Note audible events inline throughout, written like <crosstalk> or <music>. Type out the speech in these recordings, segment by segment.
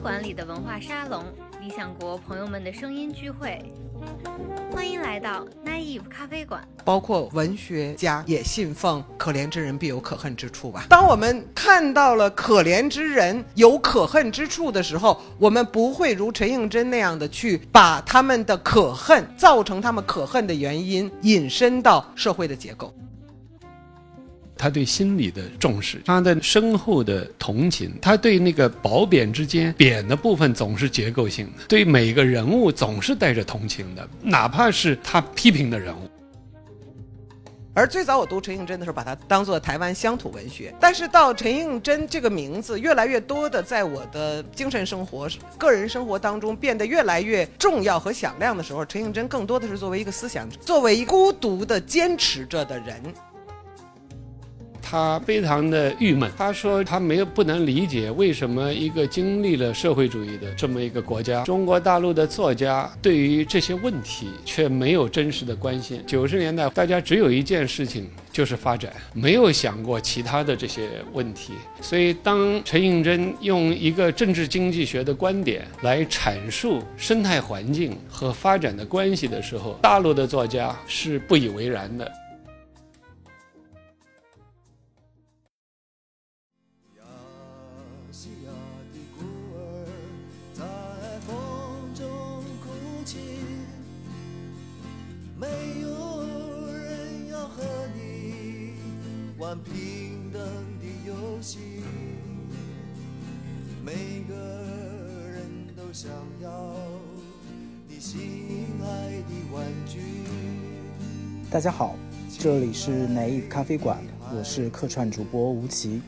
馆里的文化沙龙，理想国朋友们的声音聚会。欢迎来到 Naive 咖啡馆。包括文学家也信奉“可怜之人必有可恨之处”吧。当我们看到了可怜之人有可恨之处的时候，我们不会如陈应真那样的去把他们的可恨造成他们可恨的原因引申到社会的结构。他对心理的重视，他的深厚的同情，他对那个褒贬之间，贬的部分总是结构性的，对每个人物总是带着同情的，哪怕是他批评的人物。而最早我读陈应真的时候，把它当做台湾乡土文学，但是到陈应真这个名字越来越多的在我的精神生活、个人生活当中变得越来越重要和响亮的时候，陈应真更多的是作为一个思想，作为孤独的坚持着的人。他非常的郁闷，他说他没有不能理解为什么一个经历了社会主义的这么一个国家，中国大陆的作家对于这些问题却没有真实的关心。九十年代大家只有一件事情就是发展，没有想过其他的这些问题。所以当陈应真用一个政治经济学的观点来阐述生态环境和发展的关系的时候，大陆的作家是不以为然的。玩平等的游戏，每个人都想要你心爱的玩具。大家好，这里是 Naive 咖啡馆，我是客串主播吴奇。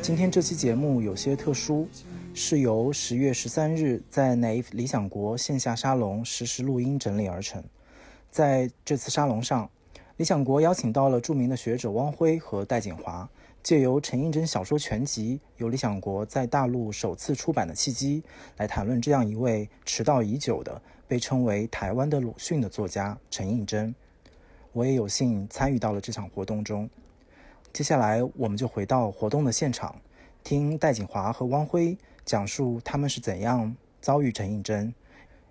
今天这期节目有些特殊，是由十月十三日在 Naive 理想国线下沙龙实时录音整理而成。在这次沙龙上。理想国邀请到了著名的学者汪辉和戴锦华，借由陈应真小说全集由理想国在大陆首次出版的契机，来谈论这样一位迟到已久的、被称为台湾的鲁迅的作家陈应真。我也有幸参与到了这场活动中。接下来，我们就回到活动的现场，听戴锦华和汪辉讲述他们是怎样遭遇陈应真。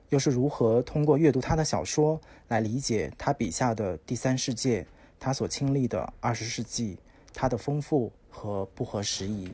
又是如何通过阅读他的小说来理解他笔下的第三世界，他所经历的二十世纪，他的丰富和不合时宜？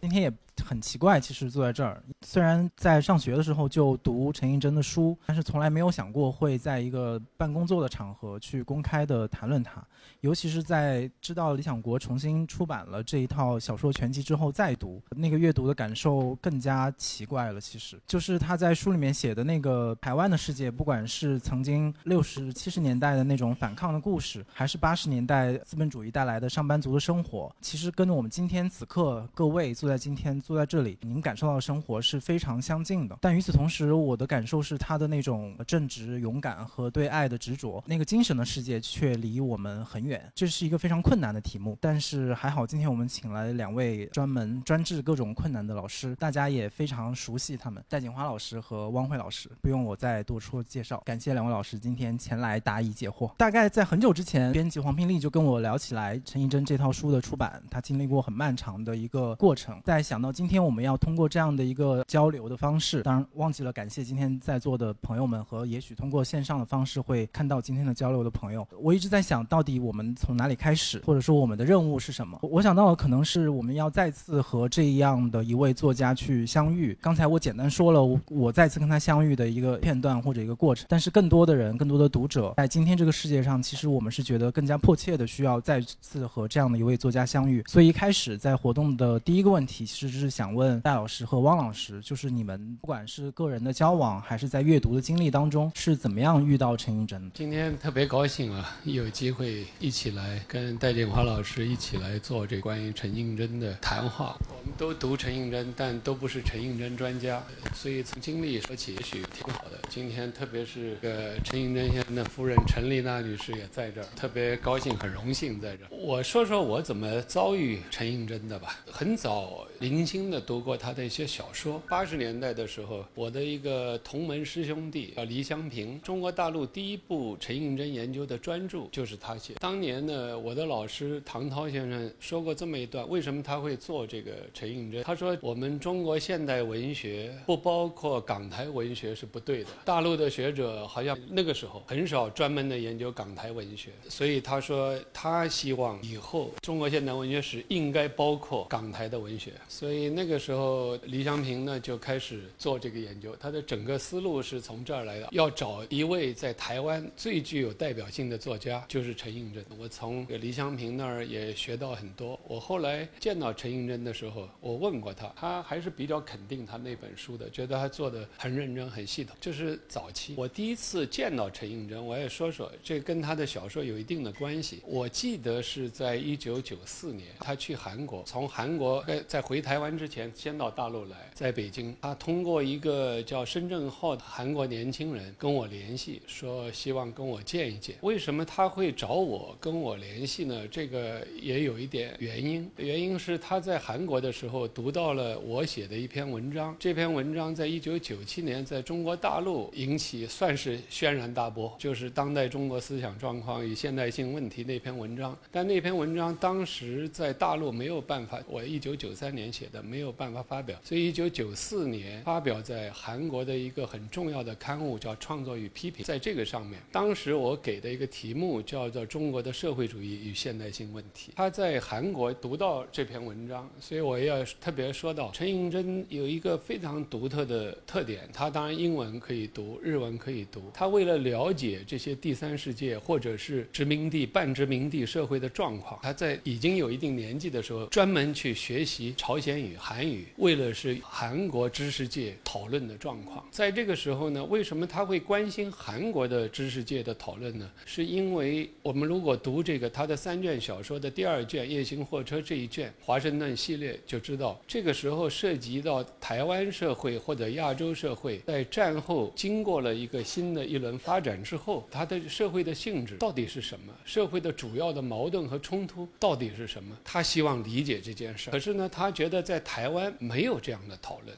今天也。很奇怪，其实坐在这儿，虽然在上学的时候就读陈应真的书，但是从来没有想过会在一个办工作的场合去公开的谈论他。尤其是在知道理想国重新出版了这一套小说全集之后再读，那个阅读的感受更加奇怪了。其实就是他在书里面写的那个台湾的世界，不管是曾经六十七十年代的那种反抗的故事，还是八十年代资本主义带来的上班族的生活，其实跟我们今天此刻各位坐在今天。坐在这里，您感受到的生活是非常相近的。但与此同时，我的感受是他的那种正直、勇敢和对爱的执着，那个精神的世界却离我们很远。这是一个非常困难的题目，但是还好，今天我们请来两位专门专治各种困难的老师，大家也非常熟悉他们，戴锦华老师和汪慧老师，不用我再多说介绍。感谢两位老师今天前来答疑解惑。大概在很久之前，编辑黄平丽就跟我聊起来陈义珍这套书的出版，他经历过很漫长的一个过程，在想到。今天我们要通过这样的一个交流的方式，当然忘记了感谢今天在座的朋友们和也许通过线上的方式会看到今天的交流的朋友。我一直在想到底我们从哪里开始，或者说我们的任务是什么？我想到了可能是我们要再次和这样的一位作家去相遇。刚才我简单说了我再次跟他相遇的一个片段或者一个过程，但是更多的人、更多的读者在今天这个世界上，其实我们是觉得更加迫切的需要再次和这样的一位作家相遇。所以一开始在活动的第一个问题其实是。是想问戴老师和汪老师，就是你们不管是个人的交往，还是在阅读的经历当中，是怎么样遇到陈映真的？今天特别高兴啊，有机会一起来跟戴建华老师一起来做这关于陈映真的谈话。我们都读陈映真，但都不是陈映真专家，所以从经历说起也许挺好的。今天特别是个陈映真先生的夫人陈丽娜女士也在这儿，特别高兴，很荣幸在这儿。我说说我怎么遭遇陈映真的吧。很早零。轻的读过他的一些小说。八十年代的时候，我的一个同门师兄弟叫黎湘平，中国大陆第一部陈应真研究的专著就是他写。当年呢，我的老师唐涛先生说过这么一段：为什么他会做这个陈应真？他说我们中国现代文学不包括港台文学是不对的。大陆的学者好像那个时候很少专门的研究港台文学，所以他说他希望以后中国现代文学史应该包括港台的文学。所以那个时候，黎祥平呢就开始做这个研究。他的整个思路是从这儿来的，要找一位在台湾最具有代表性的作家，就是陈映真。我从黎祥平那儿也学到很多。我后来见到陈映真的时候，我问过他，他还是比较肯定他那本书的，觉得他做的很认真、很系统。这是早期我第一次见到陈映真，我也说说，这跟他的小说有一定的关系。我记得是在一九九四年，他去韩国，从韩国在回台湾之前，先到大陆来，在北京，他通过一个叫申正浩的韩国年轻人跟我联系，说希望跟我见一见。为什么他会找我跟我联系呢？这个也有一点原因，原因是他在韩国的时候读到了我写的一篇文章，这篇文章在一九九七年在中国大陆引起算是轩然大波，就是当代中国思想状况与现代性问题那篇文章。但那篇文章当时在大陆没有办法，我一九九三年写的，没有办法发表，所以一九九四年发表在韩国的一个很重要的刊物叫《创作与批评》。在这个上面，当时我给的一个题目叫做《中国的社会主义与现代性问题》。他在韩国读到这篇文章，所以我要特别说到陈应真有一个非常独特的特点。他当然英文可以读，日文可以读。他为了了解这些第三世界或者是殖民地、半殖民地社会的状况，他在已经有一定年纪的时候，专门去学习朝鲜语、韩语，为了是韩国知识界讨论的状况。在这个时候呢，为什么他会关心韩国的知识界的讨论呢？是因为我们如果读这个他的三卷小说的第二卷《夜行货车》这一卷华盛顿系列，就知道这个时候涉及到台湾社会或者亚洲社会在战后经过了一个新的一轮发展之后，它的社会的性质到底是什么？社会的主要的矛盾和冲突到底是什么？他希望理解这件事，可是呢，他觉得在在台湾没有这样的讨论，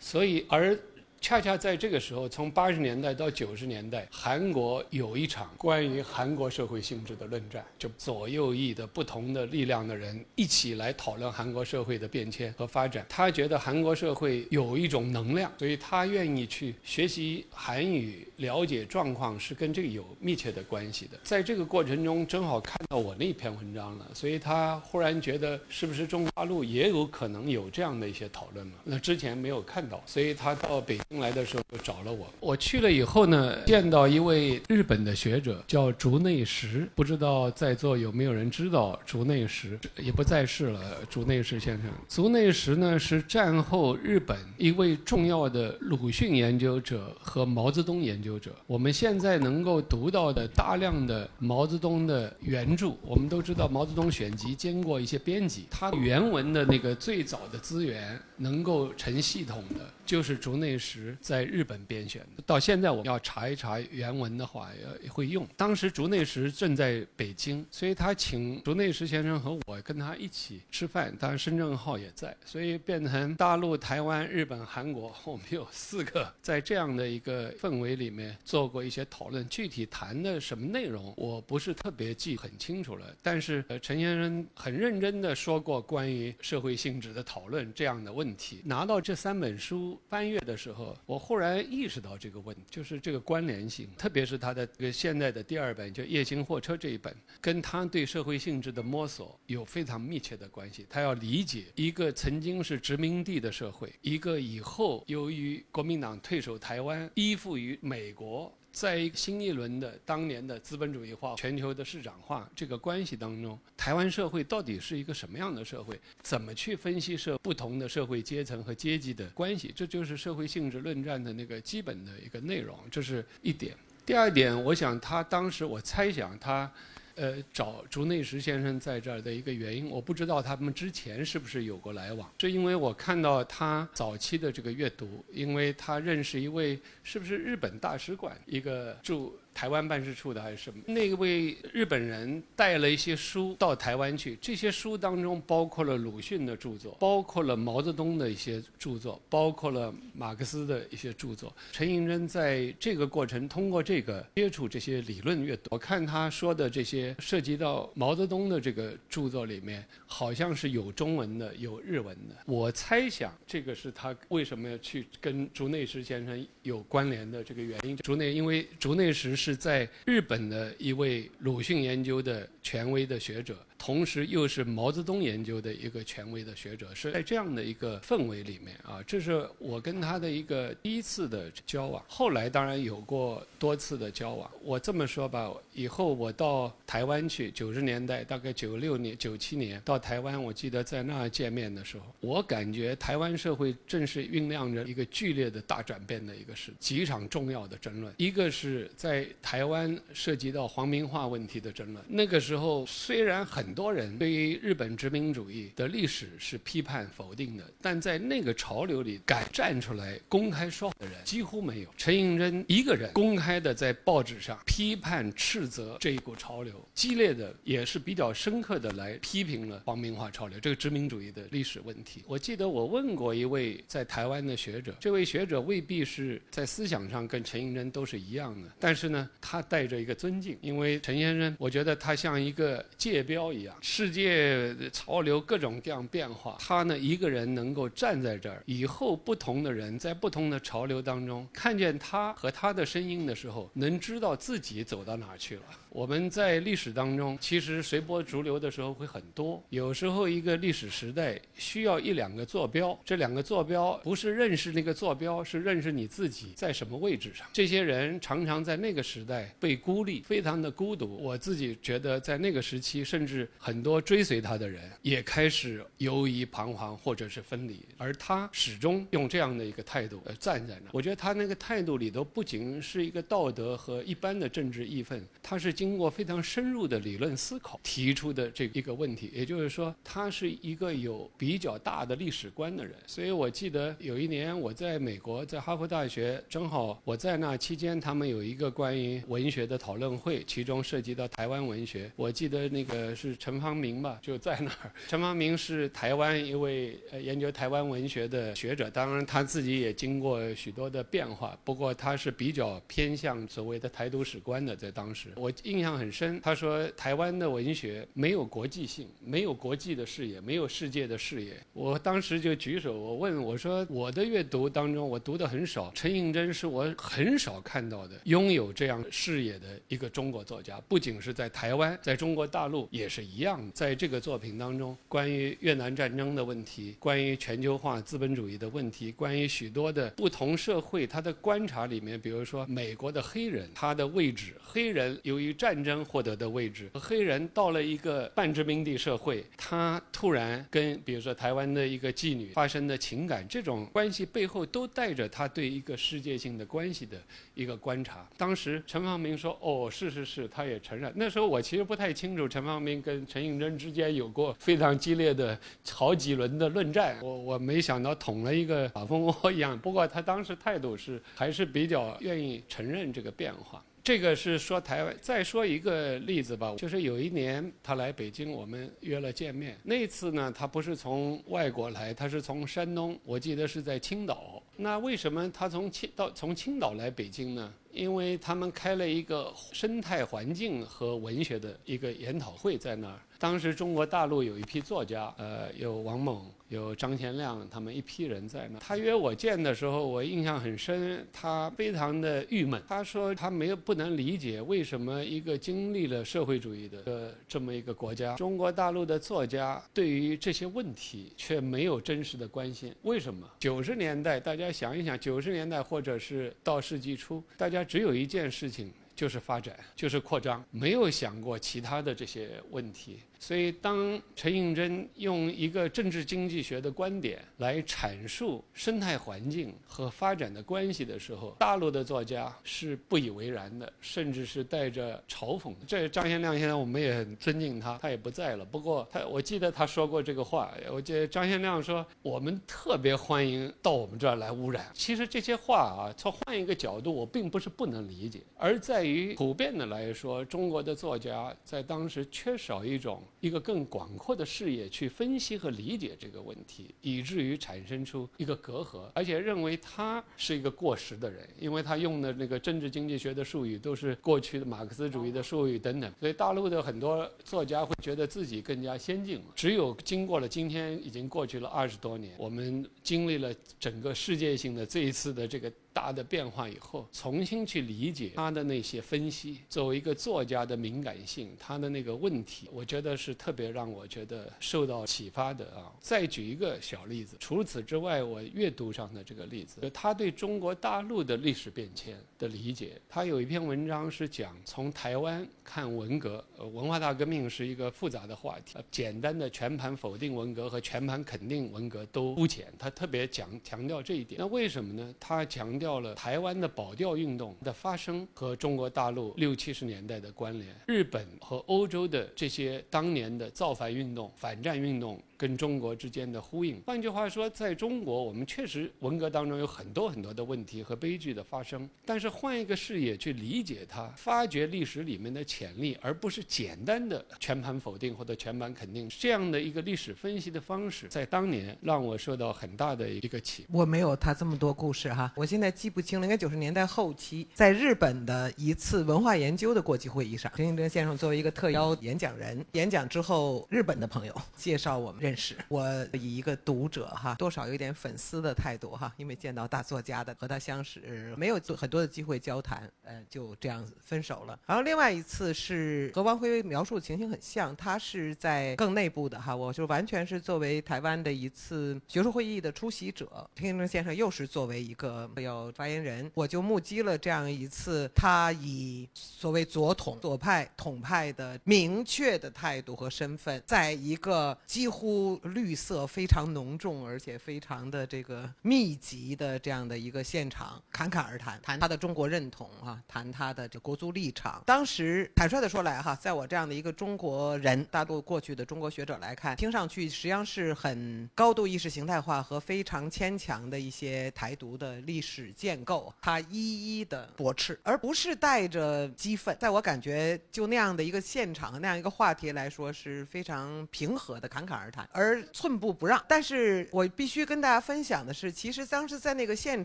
所以而。恰恰在这个时候，从八十年代到九十年代，韩国有一场关于韩国社会性质的论战，就左右翼的不同的力量的人一起来讨论韩国社会的变迁和发展。他觉得韩国社会有一种能量，所以他愿意去学习韩语，了解状况是跟这个有密切的关系的。在这个过程中，正好看到我那篇文章了，所以他忽然觉得是不是中国大陆也有可能有这样的一些讨论了？那之前没有看到，所以他到北。来的时候就找了我，我去了以后呢，见到一位日本的学者叫竹内实，不知道在座有没有人知道竹内实，也不在世了。竹内实先生，竹内实呢是战后日本一位重要的鲁迅研究者和毛泽东研究者。我们现在能够读到的大量的毛泽东的原著，我们都知道毛泽东选集经过一些编辑，他原文的那个最早的资源能够成系统的。就是竹内实在日本编选的，到现在我要查一查原文的话，也会用。当时竹内实正在北京，所以他请竹内实先生和我跟他一起吃饭，当然申正浩也在，所以变成大陆、台湾、日本、韩国，我们有四个在这样的一个氛围里面做过一些讨论。具体谈的什么内容，我不是特别记很清楚了。但是陈先生很认真地说过关于社会性质的讨论这样的问题。拿到这三本书。翻阅的时候，我忽然意识到这个问题，就是这个关联性，特别是他的这个现在的第二本，叫《夜行货车》这一本，跟他对社会性质的摸索有非常密切的关系。他要理解一个曾经是殖民地的社会，一个以后由于国民党退守台湾，依附于美国。在一个新一轮的当年的资本主义化、全球的市场化这个关系当中，台湾社会到底是一个什么样的社会？怎么去分析社不同的社会阶层和阶级的关系？这就是社会性质论战的那个基本的一个内容，这是一点。第二点，我想他当时我猜想他。呃，找竹内实先生在这儿的一个原因，我不知道他们之前是不是有过来往，是因为我看到他早期的这个阅读，因为他认识一位是不是日本大使馆一个驻。台湾办事处的还是什么？那位日本人带了一些书到台湾去，这些书当中包括了鲁迅的著作，包括了毛泽东的一些著作，包括了马克思的一些著作。陈寅真在这个过程通过这个接触这些理论阅读，我看他说的这些涉及到毛泽东的这个著作里面，好像是有中文的，有日文的。我猜想这个是他为什么要去跟竹内实先生有关联的这个原因。竹内因为竹内实是是在日本的一位鲁迅研究的权威的学者。同时又是毛泽东研究的一个权威的学者，是在这样的一个氛围里面啊，这是我跟他的一个第一次的交往。后来当然有过多次的交往。我这么说吧，以后我到台湾去，九十年代大概九六年、九七年到台湾，我记得在那儿见面的时候，我感觉台湾社会正是酝酿着一个剧烈的大转变的一个事，几场重要的争论。一个是在台湾涉及到皇民化问题的争论，那个时候虽然很。很多人对于日本殖民主义的历史是批判否定的，但在那个潮流里敢站出来公开说的人。几乎没有。陈寅真一个人。公开的在报纸上批判斥责这一股潮流，激烈的也是比较深刻的来批评了皇民化潮流这个殖民主义的历史问题。我记得我问过一位在台湾的学者，这位学者未必是在思想上跟陈寅真都是一样的，但是呢，他带着一个尊敬，因为陈先生，我觉得他像一个界标。一世界潮流各种各样变化，他呢一个人能够站在这儿，以后不同的人在不同的潮流当中看见他和他的声音的时候，能知道自己走到哪去了。我们在历史当中，其实随波逐流的时候会很多。有时候一个历史时代需要一两个坐标，这两个坐标不是认识那个坐标，是认识你自己在什么位置上。这些人常常在那个时代被孤立，非常的孤独。我自己觉得，在那个时期，甚至很多追随他的人也开始犹疑彷徨，或者是分离。而他始终用这样的一个态度呃站在那。我觉得他那个态度里头不仅是一个道德和一般的政治义愤，他是经。经过非常深入的理论思考提出的这一个问题，也就是说，他是一个有比较大的历史观的人。所以我记得有一年我在美国，在哈佛大学，正好我在那期间，他们有一个关于文学的讨论会，其中涉及到台湾文学。我记得那个是陈方明吧，就在那儿。陈方明是台湾一位研究台湾文学的学者，当然他自己也经过许多的变化，不过他是比较偏向所谓的台独史观的，在当时我印。象很深，他说台湾的文学没有国际性，没有国际的视野，没有世界的视野。我当时就举手，我问我说：“我的阅读当中，我读的很少。陈映真是我很少看到的拥有这样视野的一个中国作家，不仅是在台湾，在中国大陆也是一样。在这个作品当中，关于越南战争的问题，关于全球化资本主义的问题，关于许多的不同社会，他的观察里面，比如说美国的黑人，他的位置，黑人由于战争获得的位置，黑人到了一个半殖民地社会，他突然跟比如说台湾的一个妓女发生的情感，这种关系背后都带着他对一个世界性的关系的一个观察。当时陈方明说：“哦，是是是，他也承认。”那时候我其实不太清楚陈方明跟陈应真之间有过非常激烈的好几轮的论战。我我没想到捅了一个马蜂窝一样。不过他当时态度是还是比较愿意承认这个变化。这个是说台湾，再说一个例子吧，就是有一年他来北京，我们约了见面。那次呢，他不是从外国来，他是从山东，我记得是在青岛。那为什么他从青到从青岛来北京呢？因为他们开了一个生态环境和文学的一个研讨会在那儿。当时中国大陆有一批作家，呃，有王蒙，有张贤亮，他们一批人在那。他约我见的时候，我印象很深，他非常的郁闷。他说他没有不能理解为什么一个经历了社会主义的这么一个国家，中国大陆的作家对于这些问题却没有真实的关心。为什么？九十年代大家想一想，九十年代或者是到世纪初，大家只有一件事情。就是发展，就是扩张，没有想过其他的这些问题。所以，当陈应真用一个政治经济学的观点来阐述生态环境和发展的关系的时候，大陆的作家是不以为然的，甚至是带着嘲讽的。这张先亮先生，我们也很尊敬他，他也不在了。不过，他我记得他说过这个话。我记得张先亮说：“我们特别欢迎到我们这儿来污染。”其实这些话啊，从换一个角度，我并不是不能理解，而在于普遍的来说，中国的作家在当时缺少一种一个更广阔的视野去分析和理解这个问题，以至于产生出一个隔阂，而且认为他是一个过时的人，因为他用的那个政治经济学的术语都是过去的马克思主义的术语等等，所以大陆的很多作家会觉得自己更加先进了。只有经过了今天已经过去了二十多年，我们经历了整个世界性的这一次的这个。大的变化以后，重新去理解他的那些分析，作为一个作家的敏感性，他的那个问题，我觉得是特别让我觉得受到启发的啊。再举一个小例子，除此之外，我阅读上的这个例子，他对中国大陆的历史变迁的理解，他有一篇文章是讲从台湾看文革，呃，文化大革命是一个复杂的话题，简单的全盘否定文革和全盘肯定文革都肤浅，他特别讲强调这一点。那为什么呢？他强调。了台湾的保钓运动的发生和中国大陆六七十年代的关联，日本和欧洲的这些当年的造反运动、反战运动。跟中国之间的呼应。换句话说，在中国，我们确实文革当中有很多很多的问题和悲剧的发生。但是换一个视野去理解它，发掘历史里面的潜力，而不是简单的全盘否定或者全盘肯定这样的一个历史分析的方式，在当年让我受到很大的一个启。我没有他这么多故事哈，我现在记不清了。应该九十年代后期，在日本的一次文化研究的国际会议上，陈应真先生作为一个特邀演讲人，演讲之后，日本的朋友介绍我们。认识我以一个读者哈，多少有点粉丝的态度哈，因为见到大作家的和他相识，没有很多的机会交谈，呃，就这样分手了。然后另外一次是和王辉描述的情形很像，他是在更内部的哈，我就完全是作为台湾的一次学术会议的出席者，陈应先生又是作为一个要发言人，我就目击了这样一次他以所谓左统左派统派的明确的态度和身份，在一个几乎。绿色非常浓重，而且非常的这个密集的这样的一个现场，侃侃而谈，谈他的中中国认同啊，谈他的这国足立场。当时坦率的说来哈，在我这样的一个中国人，大陆过去的中国学者来看，听上去实际上是很高度意识形态化和非常牵强的一些台独的历史建构，他一一的驳斥，而不是带着激愤。在我感觉，就那样的一个现场，那样一个话题来说，是非常平和的侃侃而谈。而寸步不让，但是我必须跟大家分享的是，其实当时在那个现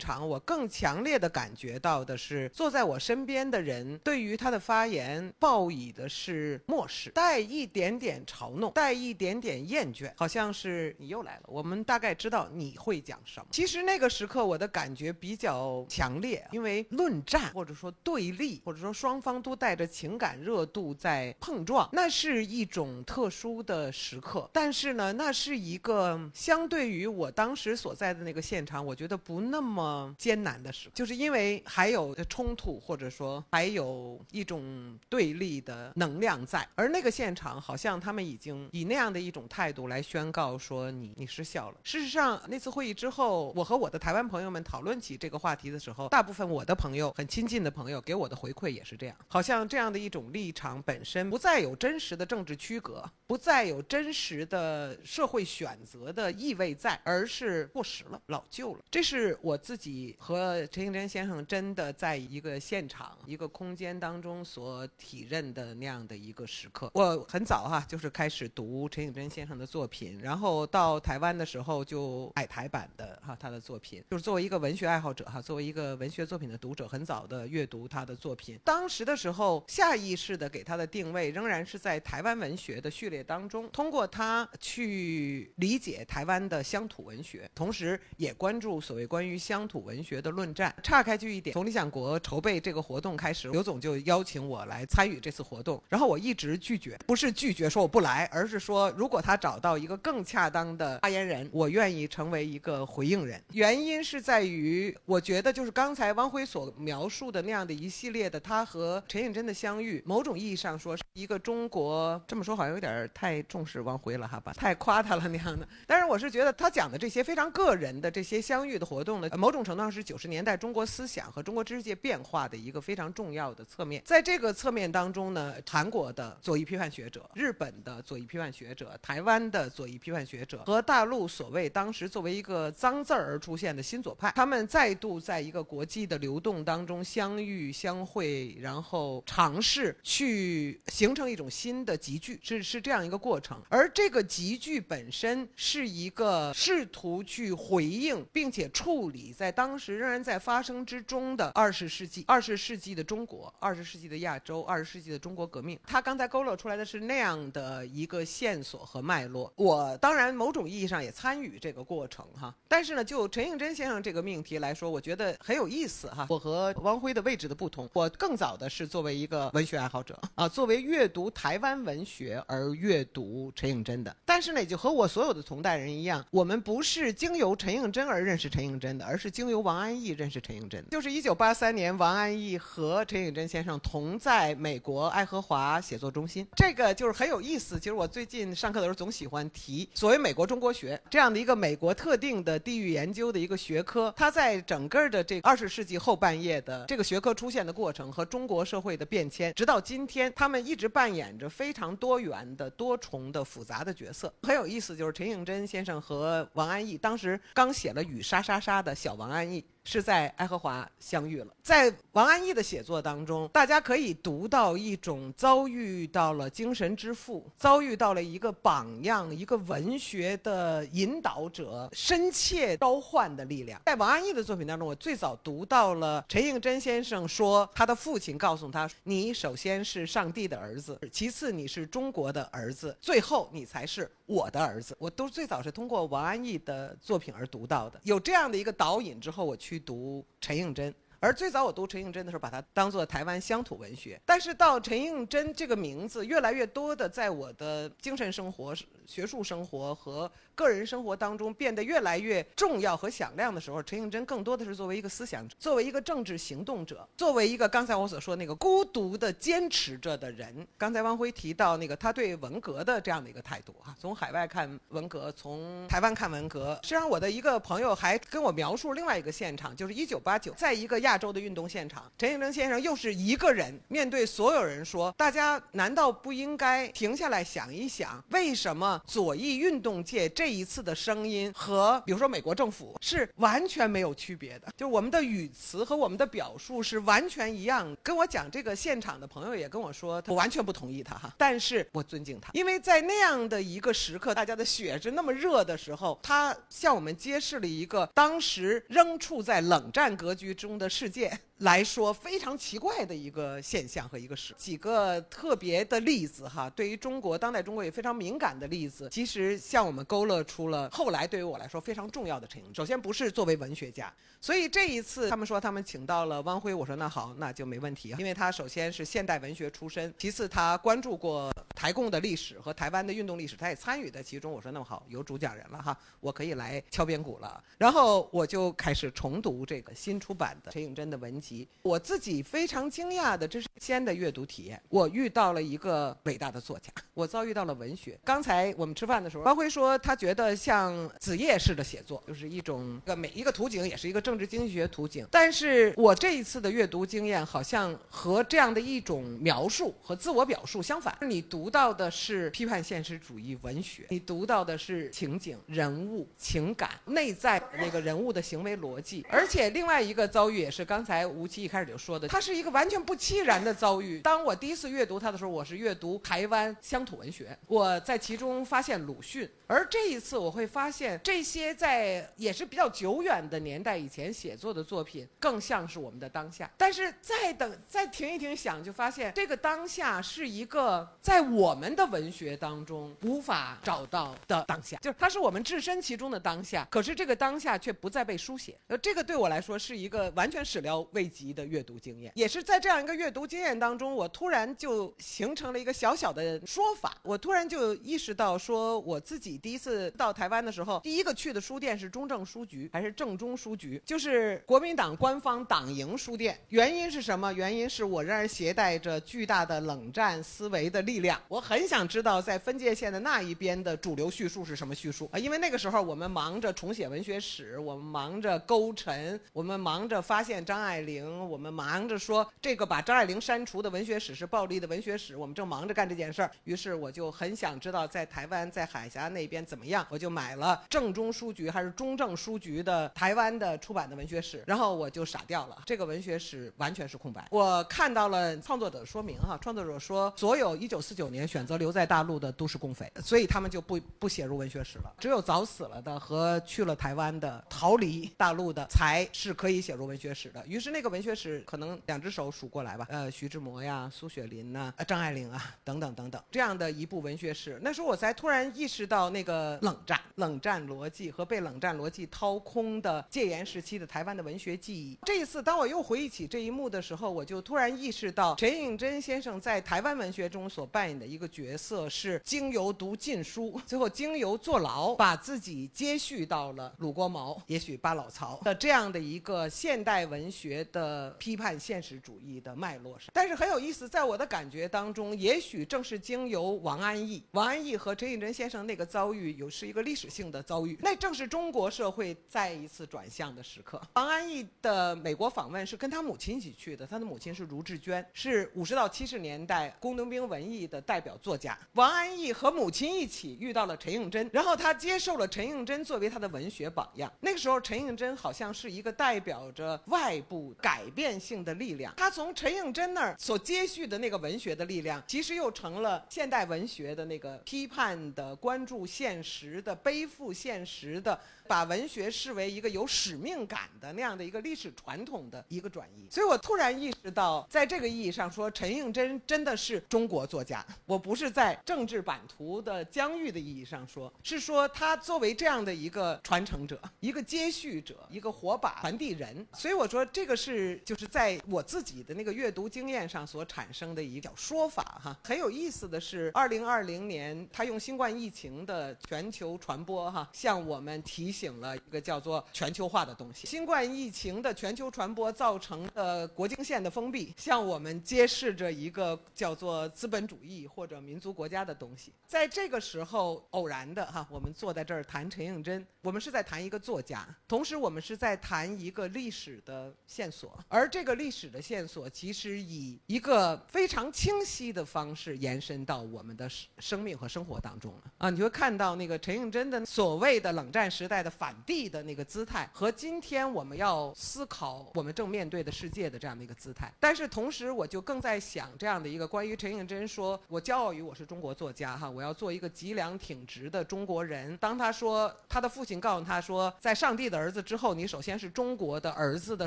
场，我更强烈的感觉到的是，坐在我身边的人对于他的发言报以的是漠视，带一点点嘲弄，带一点点厌倦，好像是你又来了。我们大概知道你会讲什么。其实那个时刻我的感觉比较强烈，因为论战或者说对立，或者说双方都带着情感热度在碰撞，那是一种特殊的时刻。但是呢。那是一个相对于我当时所在的那个现场，我觉得不那么艰难的时刻，就是因为还有有的冲突，或者说还有一种对立的能量在。而那个现场好像他们已经以那样的一种态度来宣告说你你失效了。事实上，那次会议之后，我和我的台湾朋友们讨论起这个话题的时候，大部分我的朋友很亲近的朋友给我的回馈也是这样，好像这样的一种立场本身不再有真实的政治区隔，不再有真实的。社会选择的意味在，而是过时了、老旧了。这是我自己和陈应真先生真的在一个现场、一个空间当中所体认的那样的一个时刻。我很早哈，就是开始读陈应真先生的作品，然后到台湾的时候就矮台版的哈他的作品，就是作为一个文学爱好者哈，作为一个文学作品的读者，很早的阅读他的作品。当时的时候，下意识的给他的定位仍然是在台湾文学的序列当中，通过他去。理解台湾的乡土文学，同时也关注所谓关于乡土文学的论战。岔开去一点，从理想国筹备这个活动开始，刘总就邀请我来参与这次活动，然后我一直拒绝，不是拒绝说我不来，而是说如果他找到一个更恰当的发言人，我愿意成为一个回应人。原因是在于，我觉得就是刚才汪辉所描述的那样的一系列的他和陈映真的相遇，某种意义上说是一个中国这么说好像有点太重视汪辉了哈吧，太夸他了那样的。但是我是觉得他讲的这些非常个人的这些相遇的活动呢，某种程度上是九十年代中国思想和中国知识界变化的一个非常重要的侧面。在这个侧面当中呢，韩国的左翼批判学者、日本的左翼批判学者、台湾的左翼批判学者和大陆所谓当时作为一个脏字儿而出现的新左派，他们再度在一个国际的流动当中相遇相会，然后尝试去形成一种新的集聚，是是这样一个过程。而这个集聚本身是一个试图去回应并且处理在当时仍然在发生之中的二十世纪、二十世纪的中国、二十世纪的亚洲、二十世纪的中国革命。他刚才勾勒出来的是那样的一个线索和脉络。我当然某种意义上也参与这个过程哈，但是呢，就陈映真先生这个命题来说，我觉得很有意思哈。我和汪辉的位置的不同，我更早的是作为一个文学爱好者啊，作为阅读台湾文学而阅读陈映真的。但是呢，就和我所有的同代人一样，我们不是经由陈映真而认识陈映真的，而是经由王安忆认识陈映真的。就是一九八八三年，王安忆和陈映真先生同在美国爱荷华写作中心，这个就是很有意思。其实我最近上课的时候总喜欢提所谓美国中国学这样的一个美国特定的地域研究的一个学科，它在整个的这二十世纪后半叶的这个学科出现的过程和中国社会的变迁，直到今天，他们一直扮演着非常多元的、多重的、复杂的角色。很有意思，就是陈映真先生和王安忆当时刚写了《雨沙沙沙》的小王安忆。是在爱荷华相遇了。在王安忆的写作当中，大家可以读到一种遭遇到了精神之父，遭遇到了一个榜样，一个文学的引导者，深切召唤的力量。在王安忆的作品当中，我最早读到了陈映真先生说，他的父亲告诉他：“你首先是上帝的儿子，其次你是中国的儿子，最后你才是我的儿子。”我都最早是通过王安忆的作品而读到的。有这样的一个导引之后，我去。去读陈映真，而最早我读陈映真的时候，把它当做台湾乡土文学。但是到陈映真这个名字越来越多的在我的精神生活、学术生活和个人生活当中变得越来越重要和响亮的时候，陈映真更多的是作为一个思想、作为一个政治行动者、作为一个刚才我所说那个孤独的坚持着的人。刚才汪辉提到那个他对文革的这样的一个态度哈，从海外看文革，从台湾看文革。实际上，我的一个朋友还跟我描述另外一个现场，就是一九八九，在一个亚洲的运动现场，陈映真先生又是一个人面对所有人说：“大家难道不应该停下来想一想，为什么左翼运动界这一次的声音和比如说美国政府是完全没有区别的？就我们的语词和我们的表述是完全一样。”跟我讲这个现场的朋友也跟我说，我完全不同意他哈，但是我尊敬他，因为在那样的一个时刻，大家的血是那么热的时候，他向我们揭示了一个当时仍处在冷战格局中的世界。来说非常奇怪的一个现象和一个事，几个特别的例子哈，对于中国当代中国也非常敏感的例子，其实向我们勾勒出了后来对于我来说非常重要的陈映。首先不是作为文学家，所以这一次他们说他们请到了汪辉，我说那好，那就没问题，因为他首先是现代文学出身，其次他关注过台共的历史和台湾的运动历史，他也参与在其中。我说那么好，有主讲人了哈，我可以来敲边鼓了。然后我就开始重读这个新出版的陈映真的文集。我自己非常惊讶的，这是先的阅读体验。我遇到了一个伟大的作家，我遭遇到了文学。刚才我们吃饭的时候，包辉说他觉得像子夜式的写作，就是一种个每一个图景也是一个政治经济学图景。但是我这一次的阅读经验，好像和这样的一种描述和自我表述相反。你读到的是批判现实主义文学，你读到的是情景、人物、情感、内在那个人物的行为逻辑。而且另外一个遭遇也是刚才。吴奇一开始就说的，他是一个完全不期然的遭遇。当我第一次阅读他的时候，我是阅读台湾乡土文学，我在其中发现鲁迅。而这一次，我会发现这些在也是比较久远的年代以前写作的作品，更像是我们的当下。但是再等再停一停想，就发现这个当下是一个在我们的文学当中无法找到的当下，就是它是我们置身其中的当下。可是这个当下却不再被书写。呃，这个对我来说是一个完全始料未。这集的阅读经验。也是在这样一个阅读经验当中，我突然就形成了一个小小的说法，我突然就意识到，说我自己第一次到台湾的时候，第一个去的书店是中正书局还是正中书局，就是国民党官方党营书店。原因是什么？原因是我仍然携带着巨大的冷战思维的力量，我很想知道在分界线的那一边的主流叙述是什么叙述啊？因为那个时候我们忙着重写文学史，我们忙着勾陈，我们忙着发现张爱玲，我们忙着说这个把张爱玲删除的文学史是暴力的文学史，我们正忙着干这件事儿。于是我就很想知道在台湾在海峡那边怎么样，我就买了正中书局还是中正书局的台湾的出版的文学史，然后我就傻掉了，这个文学史完全是空白。我看到了创作者说明哈，创作者说所有一九四九年选择留在大陆的都是共匪，所以他们就不不写入文学史了，只有早死了的和去了台湾的逃离大陆的才是可以写入文学史的。于是那个文学史可能两只手数过来吧，呃，徐志摩呀、苏雪林呐、呃张爱玲啊等等等等这样的一部文学史。那时候我才突然意识到那个冷战、冷战逻辑和被冷战逻辑掏空的戒严时期的台湾的文学记忆。这一次，当我又回忆起这一幕的时候，我就突然意识到陈映真先生在台湾文学中所扮演的一个角色是经由读禁书，最后经由坐牢，把自己接续到了鲁国毛，也许巴老曹的这样的一个现代文学的批判现实主义的脉络上。但是很有意思，在我的感觉当中，也许正是经由王安忆，王安忆和陈映真先生那个遭遇，有是一个历史性的遭遇，那正是中国社会再一次转向的时刻。王安忆的美国访问是跟他母亲一起去的，他的母亲是卢志娟，是五十到七十年代工农兵文艺的代表作家。王安忆和母亲一起遇到了陈映真，然后他接受了陈映真作为他的文学榜样。那个时候，陈映真好像是一个代表着外部改变性的力量。他从陈映真那儿所接续的那个文学的力量，其实又成了现代文学的那个批判的、关注现实的、背负现实的，把文学视为一个有使命感的那样的一个历史传统的一个转移。所以我突然意识到，在这个意义上说，陈映真真的是中国作家。我不是在政治版图的疆域的意义上说，是说他作为这样的一个传承者、一个接续者、一个火把传递人。所以我说，这个是就是在我自己的那个阅读经验上所产生的一个小说法哈。很有意思的是，二零二零年他用新冠疫情的全球传播哈，向我们提醒了一个叫做全球化的东西。新冠疫情的全球传播造成的国境线的封闭，向我们揭示着一个叫做资本主义或者民族国家的东西。在这个时候，偶然的哈，我们坐在这儿谈陈映真，我们是在谈一个作家，同时我们是在谈一个历史的线索，而这个历史的线索其实以一个非常清晰的方式延伸到我们的生生命和生活当中了啊！你会看到那个陈映真的所谓的冷战时代的反帝的那个姿态，和今天我们要思考我们正面对的世界的这样的一个姿态。但是同时，我就更在想这样的一个关于陈映真说：“我骄傲于我是中国作家哈，我要做一个脊梁挺直的中国人。”当他说他的父亲告诉他说，在上帝的儿子之后，你首先是中国的儿子的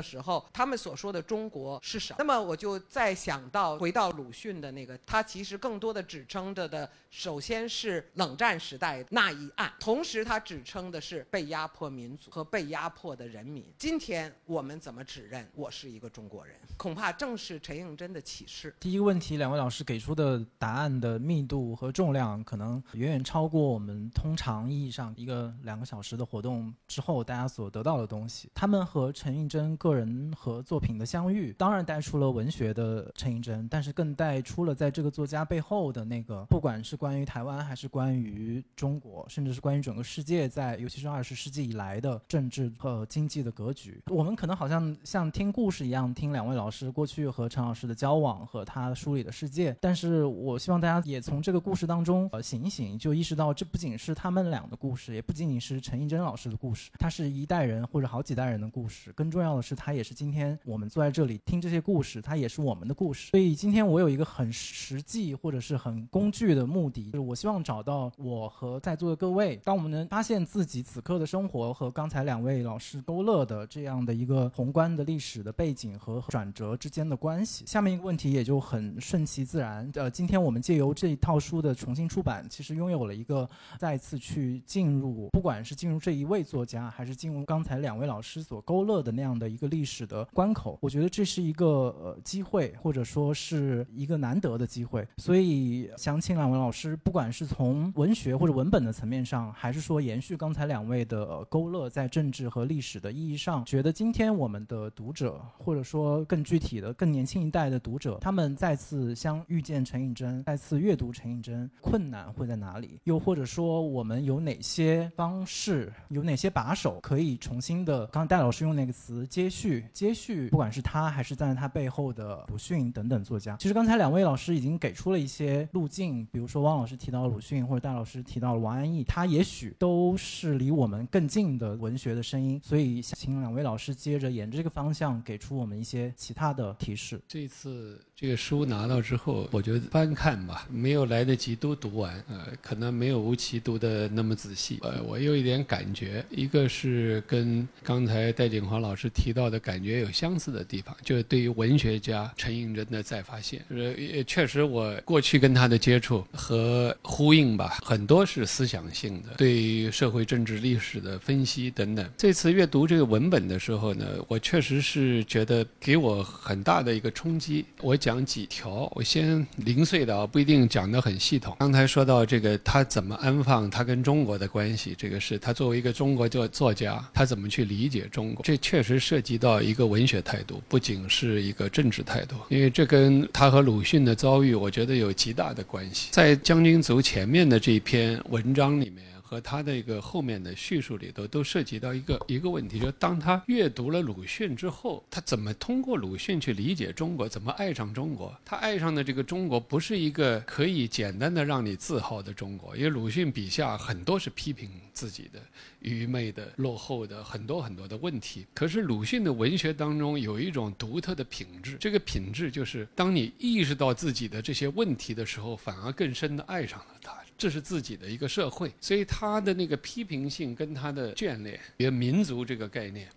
时候，他们所说的中国是什么？那么我就再想到回到鲁迅的那个，他其实更多的指称着的，首先是冷战时代那一岸，同时他指称的是被压迫民族和被压迫的人民。今天我们怎么指认我是一个中国人？恐怕正是陈映真的启示。第一个问题，两位老师给出的答案的密度和重量，可能远远超过我们通常意义上一个两个小时的活动之后大家所得到的东西。他们和陈映真个人和作品的相遇，当然带出了文学的陈映真，但是更带出了在这个作家背后的那个，不管是关于台湾，还是关于中国，甚至是关于整个世界，在尤其是二十世纪以来的政治和经济的格局。我们可能好像像听故事一样听两位老师过去和陈老师的交往和他梳理的世界，但是我希望大家也从这个故事当中呃醒一醒，就意识到这不仅是他们俩的故事，也不仅仅是陈映真老师的故事，它是一代人或者好几代人的故事。更重要的是，它也是今天我们坐在这里听这些故事，它也是我们的故事。所以今天我有一个很实际或者是很工具的目的，就是我希望找到我和在座的各位，当我们能发现自己此刻的生活和刚才两位老师勾勒的这样的一个宏观的历史的背景和转折之间的关系，下面一个问题也就很顺其自然。呃，今天我们借由这一套书的重新出版，其实拥有了一个再次去进入，不管是进入这一位作家，还是进入刚才两位老师所勾勒的那样的一个历史的关口。我觉得这是一个呃机会，或者说是一个难得的机会。所以想请两位老师，不管是从文学或者文本的层面上，还是说延续刚才两位的的勾勒，在政治和历史的意义上，觉得今天我们的读者，或者说更具体的更年轻一代的读者，他们再次相遇见陈颖贞，再次阅读陈颖贞，困难会在哪里？又或者说我们有哪些方式，有哪些把手可以重新的？刚才戴老师用那个词接续，接续，不管是他还是站在他背后的鲁迅等等作家，其实刚才两位老师已经给出了一些路径，比如说汪老师提到鲁迅，或者戴老师提到了王安忆，他也许都是离我们更近的文学的声音，所以请两位老师接着沿着这个方向给出我们一些其他的提示。这次这个书拿到之后，我觉得翻看吧，没有来得及都读完，呃，可能没有吴奇读的那么仔细，呃，我有一点感觉，一个是跟刚才戴景华老师提到的感觉有相似的地方，就是对于文学家陈寅真的再发现，呃，确实我过去跟他的接触和呼应吧，很多是思想性的，对于社会政治历史的分析等等。这次阅读这个文本的时候呢，我确实是觉得给我很大的一个冲击。我讲讲几条，我先零碎的啊，不一定讲得很系统。刚才说到这个，他怎么安放他跟中国的关系，这个是他作为一个中国作作家，他怎么去理解中国？这确实涉及到一个文学态度，不仅是一个政治态度，因为这跟他和鲁迅的遭遇，我觉得有极大的关系。在《将军族》前面的这篇文章里面。和他的一个后面的叙述里头，都涉及到一个一个问题，就是当他阅读了鲁迅之后，他怎么通过鲁迅去理解中国，怎么爱上中国？他爱上的这个中国，不是一个可以简单的让你自豪的中国，因为鲁迅笔下很多是批评自己的愚昧的、落后的很多很多的问题。可是鲁迅的文学当中有一种独特的品质，这个品质就是当你意识到自己的这些问题的时候，反而更深的爱上了他。这是自己的一个社会，所以他的那个批评性跟他的眷恋，别民族这个概念，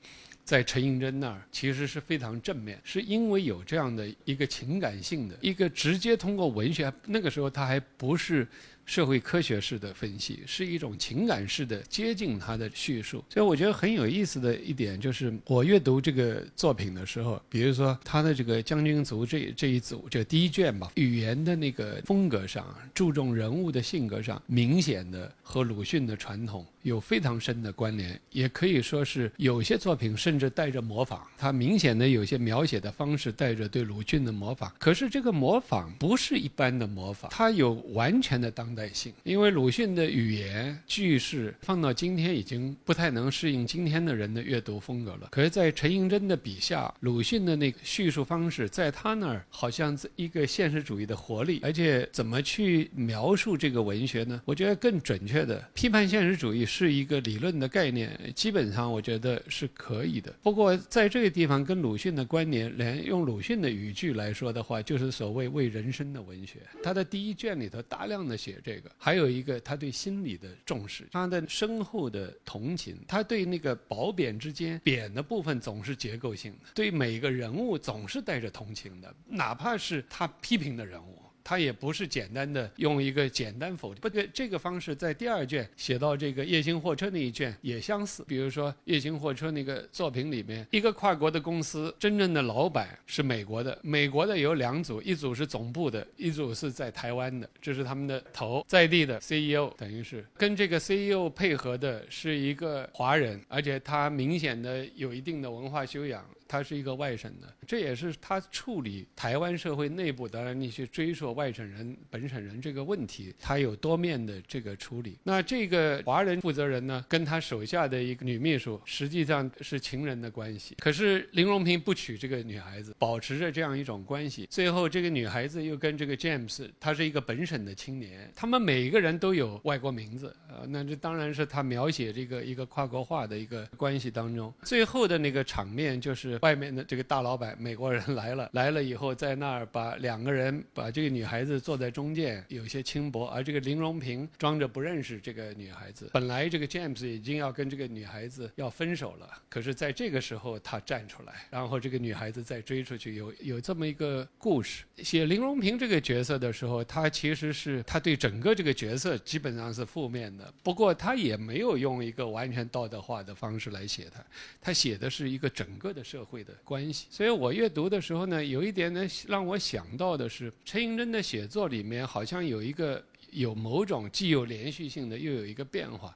在陈寅真那儿其实是非常正面，是因为有这样的一个情感性的一个直接通过文学，那个时候他还不是。社会科学式的分析是一种情感式的接近他的叙述，所以我觉得很有意思的一点就是，我阅读这个作品的时候，比如说他的这个《将军族》这这一组，就第一卷吧，语言的那个风格上，注重人物的性格上，明显的和鲁迅的传统有非常深的关联，也可以说是有些作品甚至带着模仿，他明显的有些描写的方式带着对鲁迅的模仿，可是这个模仿不是一般的模仿，他有完全的当。当代性，因为鲁迅的语言句式放到今天已经不太能适应今天的人的阅读风格了。可是，在陈寅真的笔下，鲁迅的那个叙述方式，在他那儿好像是一个现实主义的活力，而且怎么去描述这个文学呢？我觉得更准确的，批判现实主义是一个理论的概念，基本上我觉得是可以的。不过，在这个地方跟鲁迅的关联，连用鲁迅的语句来说的话，就是所谓为人生的文学。他的第一卷里头大量的写。这个还有一个，他对心理的重视，他的深厚的同情，他对那个褒贬之间，贬的部分总是结构性的，对每个人物总是带着同情的，哪怕是他批评的人物。他也不是简单的用一个简单否定，不对，这个方式在第二卷写到这个夜行货车那一卷也相似。比如说夜行货车那个作品里面，一个跨国的公司，真正的老板是美国的，美国的有两组，一组是总部的，一组是在台湾的，这是他们的头在地的 CEO，等于是跟这个 CEO 配合的是一个华人，而且他明显的有一定的文化修养。他是一个外省的，这也是他处理台湾社会内部，当然你去追溯外省人、本省人这个问题，他有多面的这个处理。那这个华人负责人呢，跟他手下的一个女秘书实际上是情人的关系。可是林荣平不娶这个女孩子，保持着这样一种关系。最后这个女孩子又跟这个 James，他是一个本省的青年，他们每一个人都有外国名字啊。那这当然是他描写这个一个跨国化的一个关系当中，最后的那个场面就是。外面的这个大老板美国人来了，<laughs> 来了以后在那儿把两个人把这个女孩子坐在中间，有些轻薄。而这个林荣平装着不认识这个女孩子。本来这个 James 已经要跟这个女孩子要分手了，可是在这个时候他站出来，然后这个女孩子再追出去，有有这么一个故事。写林荣平这个角色的时候，他其实是他对整个这个角色基本上是负面的，不过他也没有用一个完全道德化的方式来写他，他写的是一个整个的社会。会的关系。所以我阅读的时候呢，有一点呢让我想到的是，陈寅恪的写作里面好像有一个有某种既有连续性的，又有一个变化。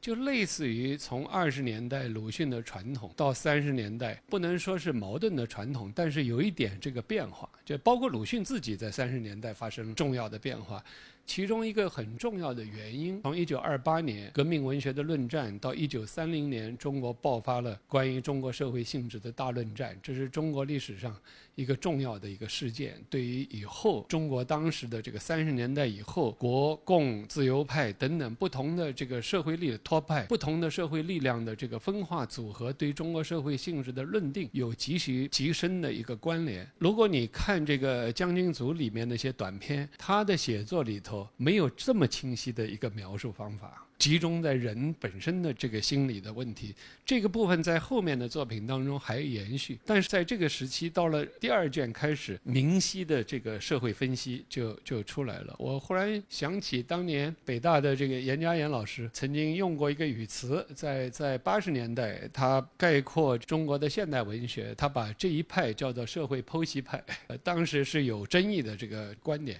就类似于从二十年代鲁迅的传统到三十年代，不能说是矛盾的传统，但是有一点这个变化，就包括鲁迅自己在三十年代发生重要的变化。其中一个很重要的原因，从一九二八年革命文学的论战到一九三零年中国爆发了关于中国社会性质的大论战，这是中国历史上一个重要的一个事件。对于以后中国当时的这个三十年代以后国共自由派等等不同的这个社会力的托派、不同的社会力量的这个分化组合，对中国社会性质的论定有极其极深的一个关联。如果你看这个《将军组》里面那些短篇，他的写作里头。没有这么清晰的一个描述方法。集中在人本身的这个心理的问题，这个部分在后面的作品当中还延续，但是在这个时期到了第二卷开始，明晰的这个社会分析就就出来了。我忽然想起当年北大的这个严家岩老师曾经用过一个语词，在在八十年代，他概括中国的现代文学，他把这一派叫做社会剖析派，当时是有争议的这个观点。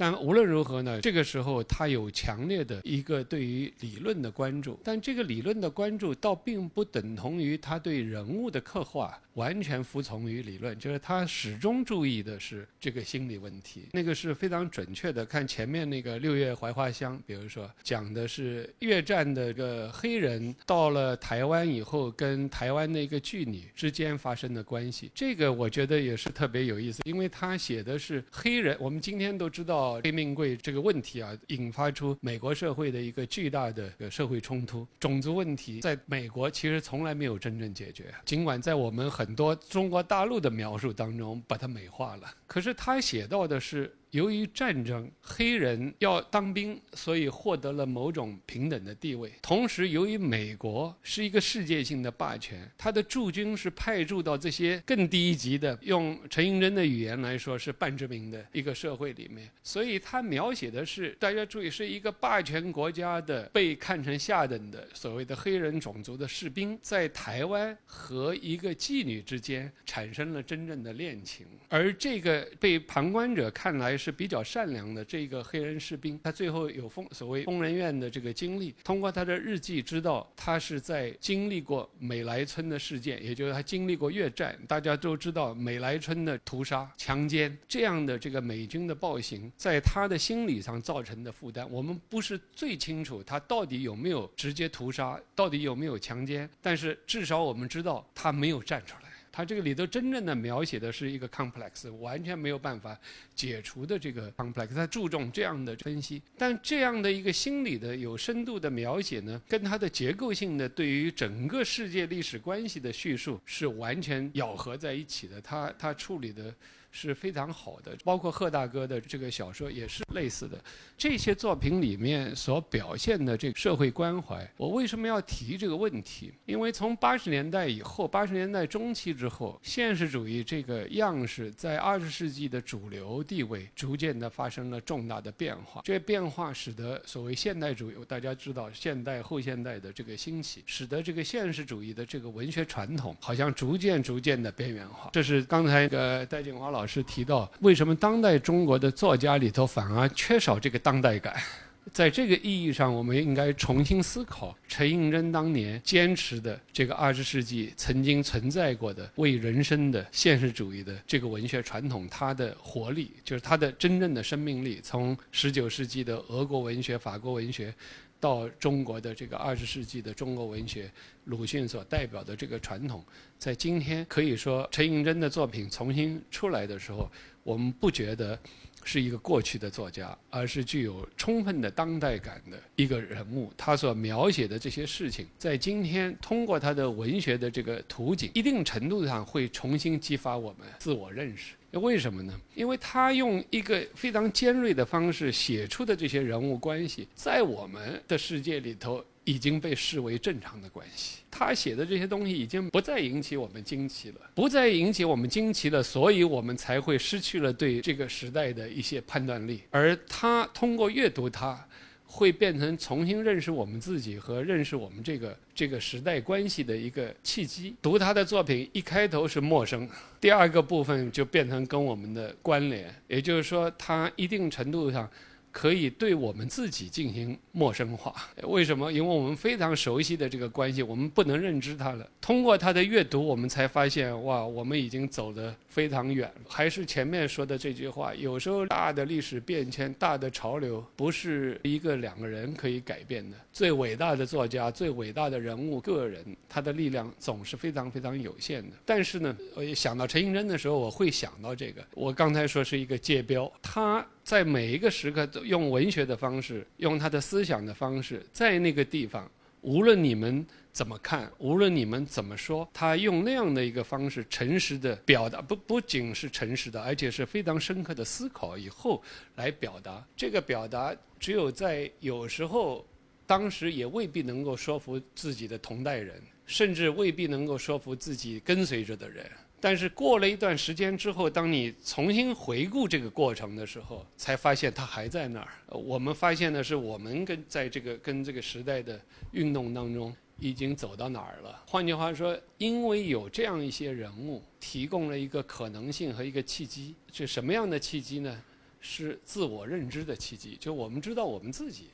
但无论如何呢，这个时候他有强烈的一个对于理论的关注，但这个理论的关注倒并不等同于他对人物的刻画完全服从于理论，就是他始终注意的是这个心理问题，那个是非常准确的。看前面那个《六月槐花香》，比如说讲的是越战的个黑人到了台湾以后，跟台湾的一个妓女之间发生的关系，这个我觉得也是特别有意思，因为他写的是黑人，我们今天都知道。黑命贵这个问题啊，引发出美国社会的一个巨大的社会冲突。种族问题在美国其实从来没有真正解决，尽管在我们很多中国大陆的描述当中把它美化了。可是他写到的是。由于战争，黑人要当兵，所以获得了某种平等的地位。同时，由于美国是一个世界性的霸权，他的驻军是派驻到这些更低一级的，用陈寅真的语言来说是半殖民的一个社会里面。所以他描写的是，大家注意，是一个霸权国家的被看成下等的所谓的黑人种族的士兵，在台湾和一个妓女之间产生了真正的恋情，而这个被旁观者看来。是比较善良的这个黑人士兵，他最后有疯所谓疯人院的这个经历，通过他的日记知道他是在经历过美莱村的事件，也就是他经历过越战。大家都知道美莱村的屠杀、强奸这样的这个美军的暴行，在他的心理上造成的负担，我们不是最清楚他到底有没有直接屠杀，到底有没有强奸，但是至少我们知道他没有站出来。他这个里头真正的描写的是一个 complex，完全没有办法解除的这个 complex。他注重这样的分析，但这样的一个心理的有深度的描写呢，跟他的结构性的对于整个世界历史关系的叙述是完全咬合在一起的。他他处理的。是非常好的，包括贺大哥的这个小说也是类似的。这些作品里面所表现的这个社会关怀，我为什么要提这个问题？因为从八十年代以后，八十年代中期之后，现实主义这个样式在二十世纪的主流地位逐渐的发生了重大的变化。这变化使得所谓现代主义，大家知道现代后现代的这个兴起，使得这个现实主义的这个文学传统好像逐渐逐渐的边缘化。这是刚才那个戴锦华老。老师提到，为什么当代中国的作家里头反而缺少这个当代感？<laughs> 在这个意义上，我们应该重新思考陈寅真当年坚持的这个二十世纪曾经存在过的为人生的现实主义的这个文学传统，它的活力，就是它的真正的生命力。从十九世纪的俄国文学、法国文学。到中国的这个二十世纪的中国文学，鲁迅所代表的这个传统，在今天可以说陈寅真的作品重新出来的时候，我们不觉得是一个过去的作家，而是具有充分的当代感的一个人物。他所描写的这些事情，在今天通过他的文学的这个图景，一定程度上会重新激发我们自我认识。为什么呢？因为他用一个非常尖锐的方式写出的这些人物关系，在我们的世界里头已经被视为正常的关系。他写的这些东西已经不再引起我们惊奇了，不再引起我们惊奇了，所以我们才会失去了对这个时代的一些判断力。而他通过阅读它。会变成重新认识我们自己和认识我们这个这个时代关系的一个契机。读他的作品，一开头是陌生，第二个部分就变成跟我们的关联，也就是说，他一定程度上。可以对我们自己进行陌生化，为什么？因为我们非常熟悉的这个关系，我们不能认知它了。通过他的阅读，我们才发现，哇，我们已经走得非常远。还是前面说的这句话：有时候大的历史变迁、大的潮流，不是一个两个人可以改变的。最伟大的作家、最伟大的人物、个人，他的力量总是非常非常有限的。但是呢，我一想到陈寅真的时候，我会想到这个。我刚才说是一个界标，他。在每一个时刻，都用文学的方式，用他的思想的方式，在那个地方，无论你们怎么看，无论你们怎么说，他用那样的一个方式，诚实的表达，不不仅是诚实的，而且是非常深刻的思考以后来表达。这个表达，只有在有时候，当时也未必能够说服自己的同代人，甚至未必能够说服自己跟随着的人。但是过了一段时间之后，当你重新回顾这个过程的时候，才发现它还在那儿。我们发现的是，我们跟在这个跟这个时代的运动当中，已经走到哪儿了。换句话说，因为有这样一些人物提供了一个可能性和一个契机，是什么样的契机呢？是自我认知的契机，就我们知道我们自己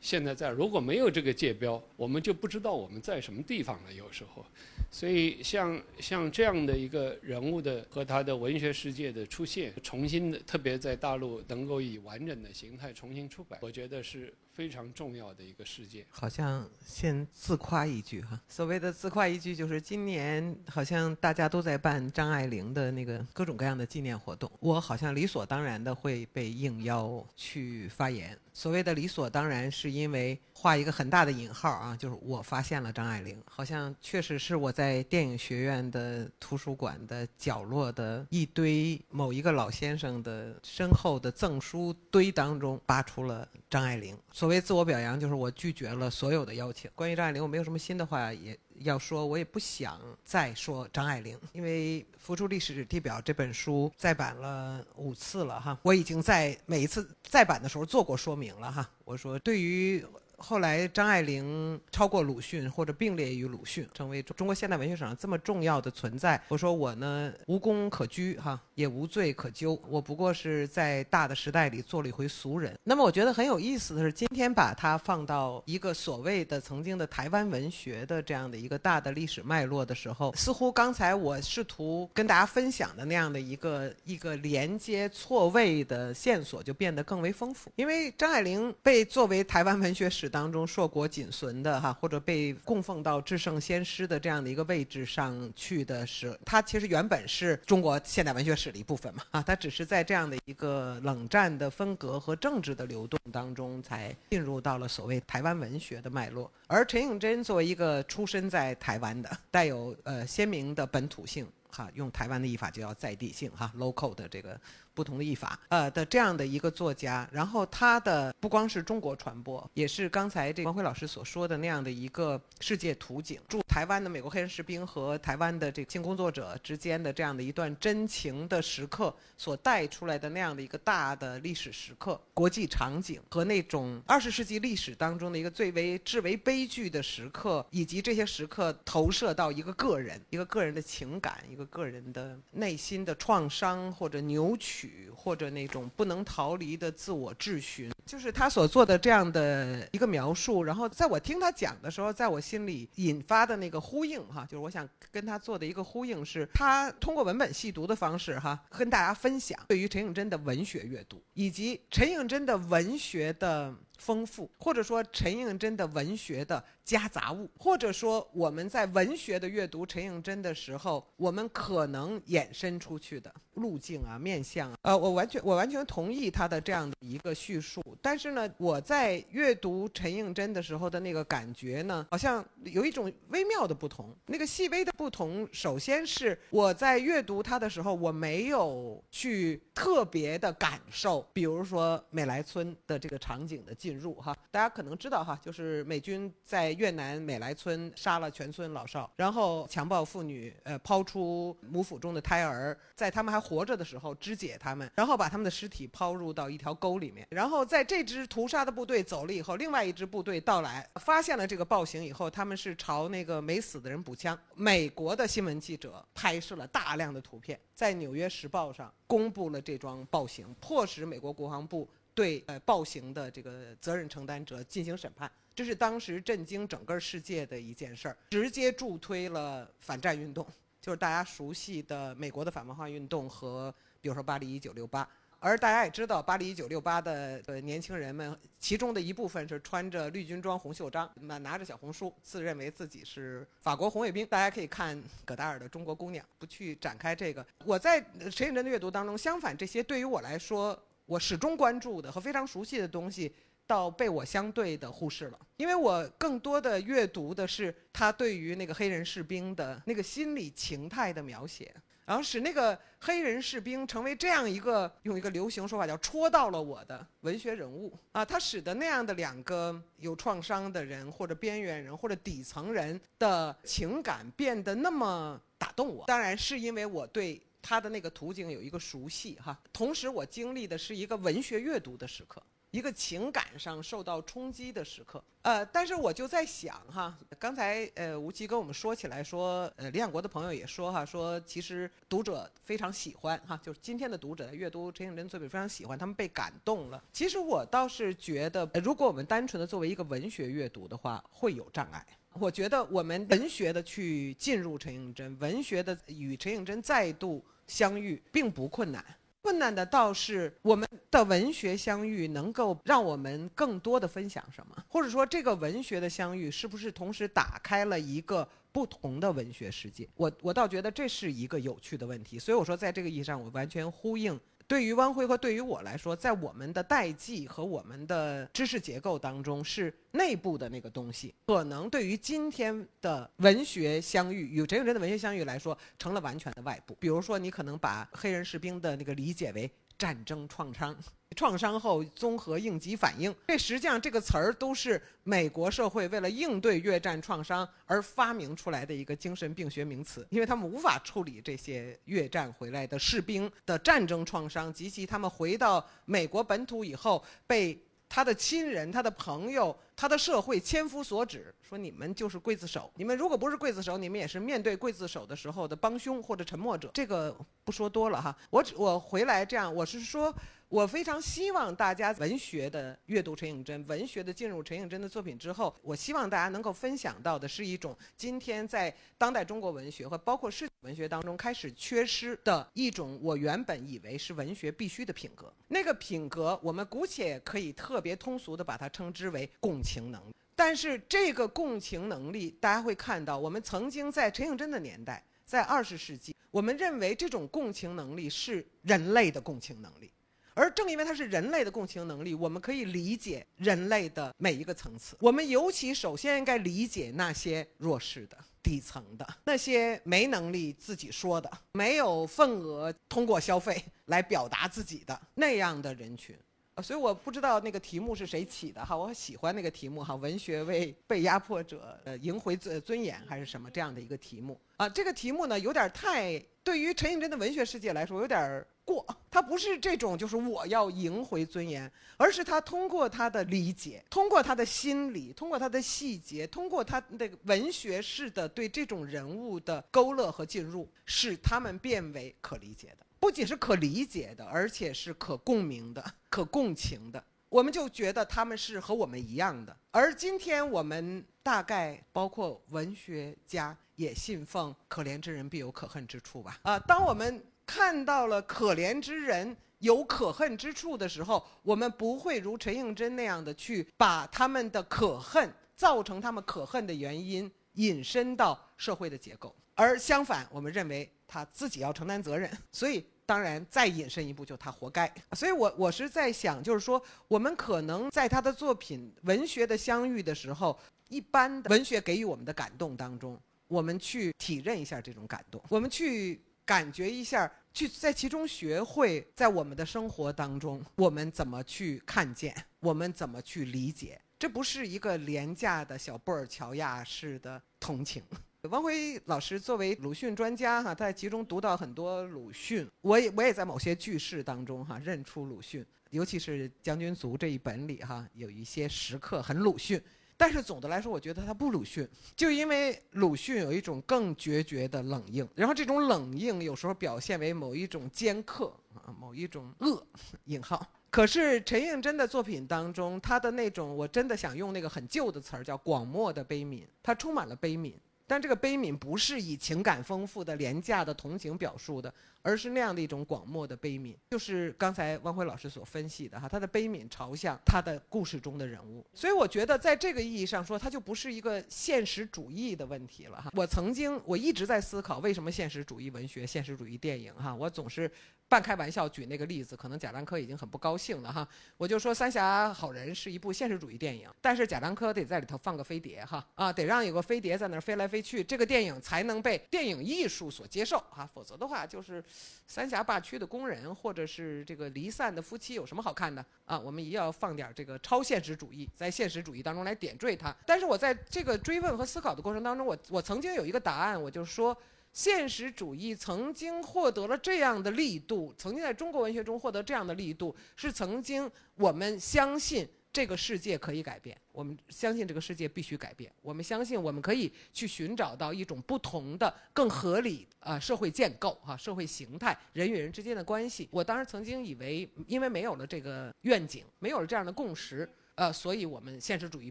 现在在。如果没有这个界标，我们就不知道我们在什么地方了。有时候。所以，像像这样的一个人物的和他的文学世界的出现，重新的，特别在大陆能够以完整的形态重新出版，我觉得是。非常重要的一个事件，好像先自夸一句哈。所谓的自夸一句，就是今年好像大家都在办张爱玲的那个各种各样的纪念活动，我好像理所当然的会被应邀去发言。所谓的理所当然，是因为画一个很大的引号啊，就是我发现了张爱玲，好像确实是我在电影学院的图书馆的角落的一堆某一个老先生的身后的赠书堆当中扒出了张爱玲。所谓自我表扬，就是我拒绝了所有的邀请。关于张爱玲，我没有什么新的话也要说，我也不想再说张爱玲，因为《浮出历史地表》这本书再版了五次了哈，我已经在每一次再版的时候做过说明了哈。我说对于。后来，张爱玲超过鲁迅，或者并列于鲁迅，成为中国现代文学史上这么重要的存在。我说我呢，无功可居，哈，也无罪可究。我不过是在大的时代里做了一回俗人。那么，我觉得很有意思的是，今天把它放到一个所谓的曾经的台湾文学的这样的一个大的历史脉络的时候，似乎刚才我试图跟大家分享的那样的一个一个连接错位的线索就变得更为丰富。因为张爱玲被作为台湾文学史当中硕果仅存的哈，或者被供奉到至圣先师的这样的一个位置上去的是，它其实原本是中国现代文学史的一部分嘛啊，<laughs> 它只是在这样的一个冷战的分隔和政治的流动当中，才进入到了所谓台湾文学的脉络。而陈颖真作为一个出身在台湾的，带有呃鲜明的本土性哈，用台湾的译法就叫在地性哈，local 的这个。不同的译法，呃的这样的一个作家，然后他的不光是中国传播，也是刚才这王辉老师所说的那样的一个世界图景，驻台湾的美国黑人士兵和台湾的这个性工作者之间的这样的一段真情的时刻所带出来的那样的一个大的历史时刻、国际场景和那种二十世纪历史当中的一个最为至为悲剧的时刻，以及这些时刻投射到一个个人、一个个人的情感、一个个人的内心的创伤或者扭曲。或者那种不能逃离的自我质询，就是他所做的这样的一个描述。然后在我听他讲的时候，在我心里引发的那个呼应，哈，就是我想跟他做的一个呼应，是他通过文本细读的方式，哈，跟大家分享对于陈颖真的文学阅读，以及陈颖真的文学的。丰富，或者说陈应真的文学的夹杂物，或者说我们在文学的阅读陈应真的时候，我们可能衍生出去的路径啊、面相啊，呃，我完全我完全同意他的这样的一个叙述。但是呢，我在阅读陈应真的时候的那个感觉呢，好像有一种微妙的不同。那个细微的不同，首先是我在阅读他的时候，我没有去。特别的感受，比如说美莱村的这个场景的进入哈，大家可能知道哈，就是美军在越南美莱村杀了全村老少，然后强暴妇女，呃，抛出母腹中的胎儿，在他们还活着的时候肢解他们，然后把他们的尸体抛入到一条沟里面，然后在这支屠杀的部队走了以后，另外一支部队到来，发现了这个暴行以后，他们是朝那个没死的人补枪。美国的新闻记者拍摄了大量的图片，在《纽约时报》上公布了这这桩暴行，迫使美国国防部对呃暴行的这个责任承担者进行审判。这是当时震惊整个世界的一件事儿，直接助推了反战运动，就是大家熟悉的美国的反文化运动和比如说巴黎一九六八。而大家也知道，巴黎一九六八的呃年轻人们，其中的一部分是穿着绿军装、红袖章，那拿着小红书，自认为自己是法国红卫兵。大家可以看葛达尔的《中国姑娘》，不去展开这个。我在陈颖真的阅读当中，相反，这些对于我来说，我始终关注的和非常熟悉的东西，倒被我相对的忽视了，因为我更多的阅读的是他对于那个黑人士兵的那个心理情态的描写。然后使那个黑人士兵成为这样一个用一个流行说法叫戳到了我的文学人物啊，他使得那样的两个有创伤的人或者边缘人或者底层人的情感变得那么打动我。当然是因为我对他的那个图景有一个熟悉哈，同时我经历的是一个文学阅读的时刻。一个情感上受到冲击的时刻，呃，但是我就在想哈，刚才呃吴奇跟我们说起来说，呃，李想国的朋友也说哈，说其实读者非常喜欢哈，就是今天的读者阅读陈颖真作品非常喜欢，他们被感动了。其实我倒是觉得，如果我们单纯的作为一个文学阅读的话，会有障碍。我觉得我们文学的去进入陈颖真，文学的与陈颖真再度相遇，并不困难。困难的倒是我们的文学相遇能够让我们更多的分享什么，或者说这个文学的相遇是不是同时打开了一个不同的文学世界？我我倒觉得这是一个有趣的问题。所以我说，在这个意义上，我完全呼应。对于汪辉和对于我来说，在我们的代际和我们的知识结构当中，是内部的那个东西，可能对于今天的文学相遇与真与真的文学相遇来说，成了完全的外部。比如说，你可能把黑人士兵的那个理解为战争创伤。<laughs> 创伤后综合应急反应，这实际上这个词儿都是美国社会为了应对越战创伤而发明出来的一个精神病学名词，因为他们无法处理这些越战回来的士兵的战争创伤及其他们回到美国本土以后被。他的亲人、他的朋友、他的社会千夫所指，说你们就是刽子手。你们如果不是刽子手，你们也是面对刽子手的时候的帮凶或者沉默者。这个不说多了哈。我只我回来这样，我是说，我非常希望大家文学的阅读陈颖真，文学的进入陈颖真的作品之后，我希望大家能够分享到的是一种今天在当代中国文学和包括世界文学当中开始缺失的一种我原本以为是文学必须的品格。那个品格，我们姑且可以特别通俗的把它称之为共情能力。但是这个共情能力，大家会看到，我们曾经在陈颖真的年代，在二十世纪，我们认为这种共情能力是人类的共情能力。而正因为它是人类的共情能力，我们可以理解人类的每一个层次。我们尤其首先应该理解那些弱势的。底层的那些没能力自己说的、没有份额通过消费来表达自己的 <laughs> 那样的人群，所以我不知道那个题目是谁起的哈，我喜欢那个题目哈，文学为被压迫者呃赢回尊尊严还是什么这样的一个题目啊？这个题目呢有点太对于陈颖真的文学世界来说有点。过，他不是这种，就是我要赢回尊严，而是他通过他的理解，通过他的心理，通过他的细节，通过他的文学式的对这种人物的勾勒和进入，使他们变为可理解的，不仅是可理解的，而且是可共鸣的、可共情的。我们就觉得他们是和我们一样的。而今天我们大概包括文学家也信奉“可怜之人必有可恨之处”吧？啊，当我们。看到了可怜之人有可恨之处的时候，我们不会如陈应真那样的去把他们的可恨造成他们可恨的原因引申到社会的结构，而相反，我们认为他自己要承担责任。<laughs> 所以，当然再引申一步，就他活该。所以我我是在想，就是说，我们可能在他的作品文学的相遇的时候，一般的文学给予我们的感动当中，我们去体认一下这种感动，我们去。感觉一下，去在其中学会，在我们的生活当中，我们怎么去看见，我们怎么去理解。这不是一个廉价的小布尔乔亚式的同情。汪辉老师作为鲁迅专家哈，他在其中读到很多鲁迅，我也我也在某些句式当中哈认出鲁迅，尤其是《将军族》这一本里哈有一些时刻很鲁迅，但是总的来说，我觉得他不鲁迅，就因为鲁迅有一种更决绝的冷硬，然后这种冷硬有时候表现为某一种尖刻啊，某一种恶引号。可是陈映真的作品当中，他的那种我真的想用那个很旧的词儿叫广漠的悲悯，他充满了悲悯。但这个悲悯不是以情感丰富的廉价的同情表述的，而是那样的一种广漠的悲悯，就是刚才汪辉老师所分析的哈，他的悲悯朝向他的故事中的人物。所以我觉得在这个意义上说，他就不是一个现实主义的问题了哈。我曾经我一直在思考，为什么现实主义文学、现实主义电影哈，我总是。半开玩笑举那个例子，可能贾樟柯已经很不高兴了哈。我就说《三峡好人》是一部现实主义电影，但是贾樟柯得在里头放个飞碟哈啊，得让有个飞碟在那儿飞来飞去，这个电影才能被电影艺术所接受哈。否则的话，就是三峡坝区的工人或者是这个离散的夫妻有什么好看的啊？我们也要放点儿这个超现实主义，在现实主义当中来点缀它。但是我在这个追问和思考的过程当中，我我曾经有一个答案，我就说。现实主义曾经获得了这样的力度，曾经在中国文学中获得这样的力度，是曾经我们相信这个世界可以改变，我们相信这个世界必须改变，我们相信我们可以去寻找到一种不同的、更合理啊社会建构哈社会形态，人与人之间的关系。我当时曾经以为，因为没有了这个愿景，没有了这样的共识，呃，所以我们现实主义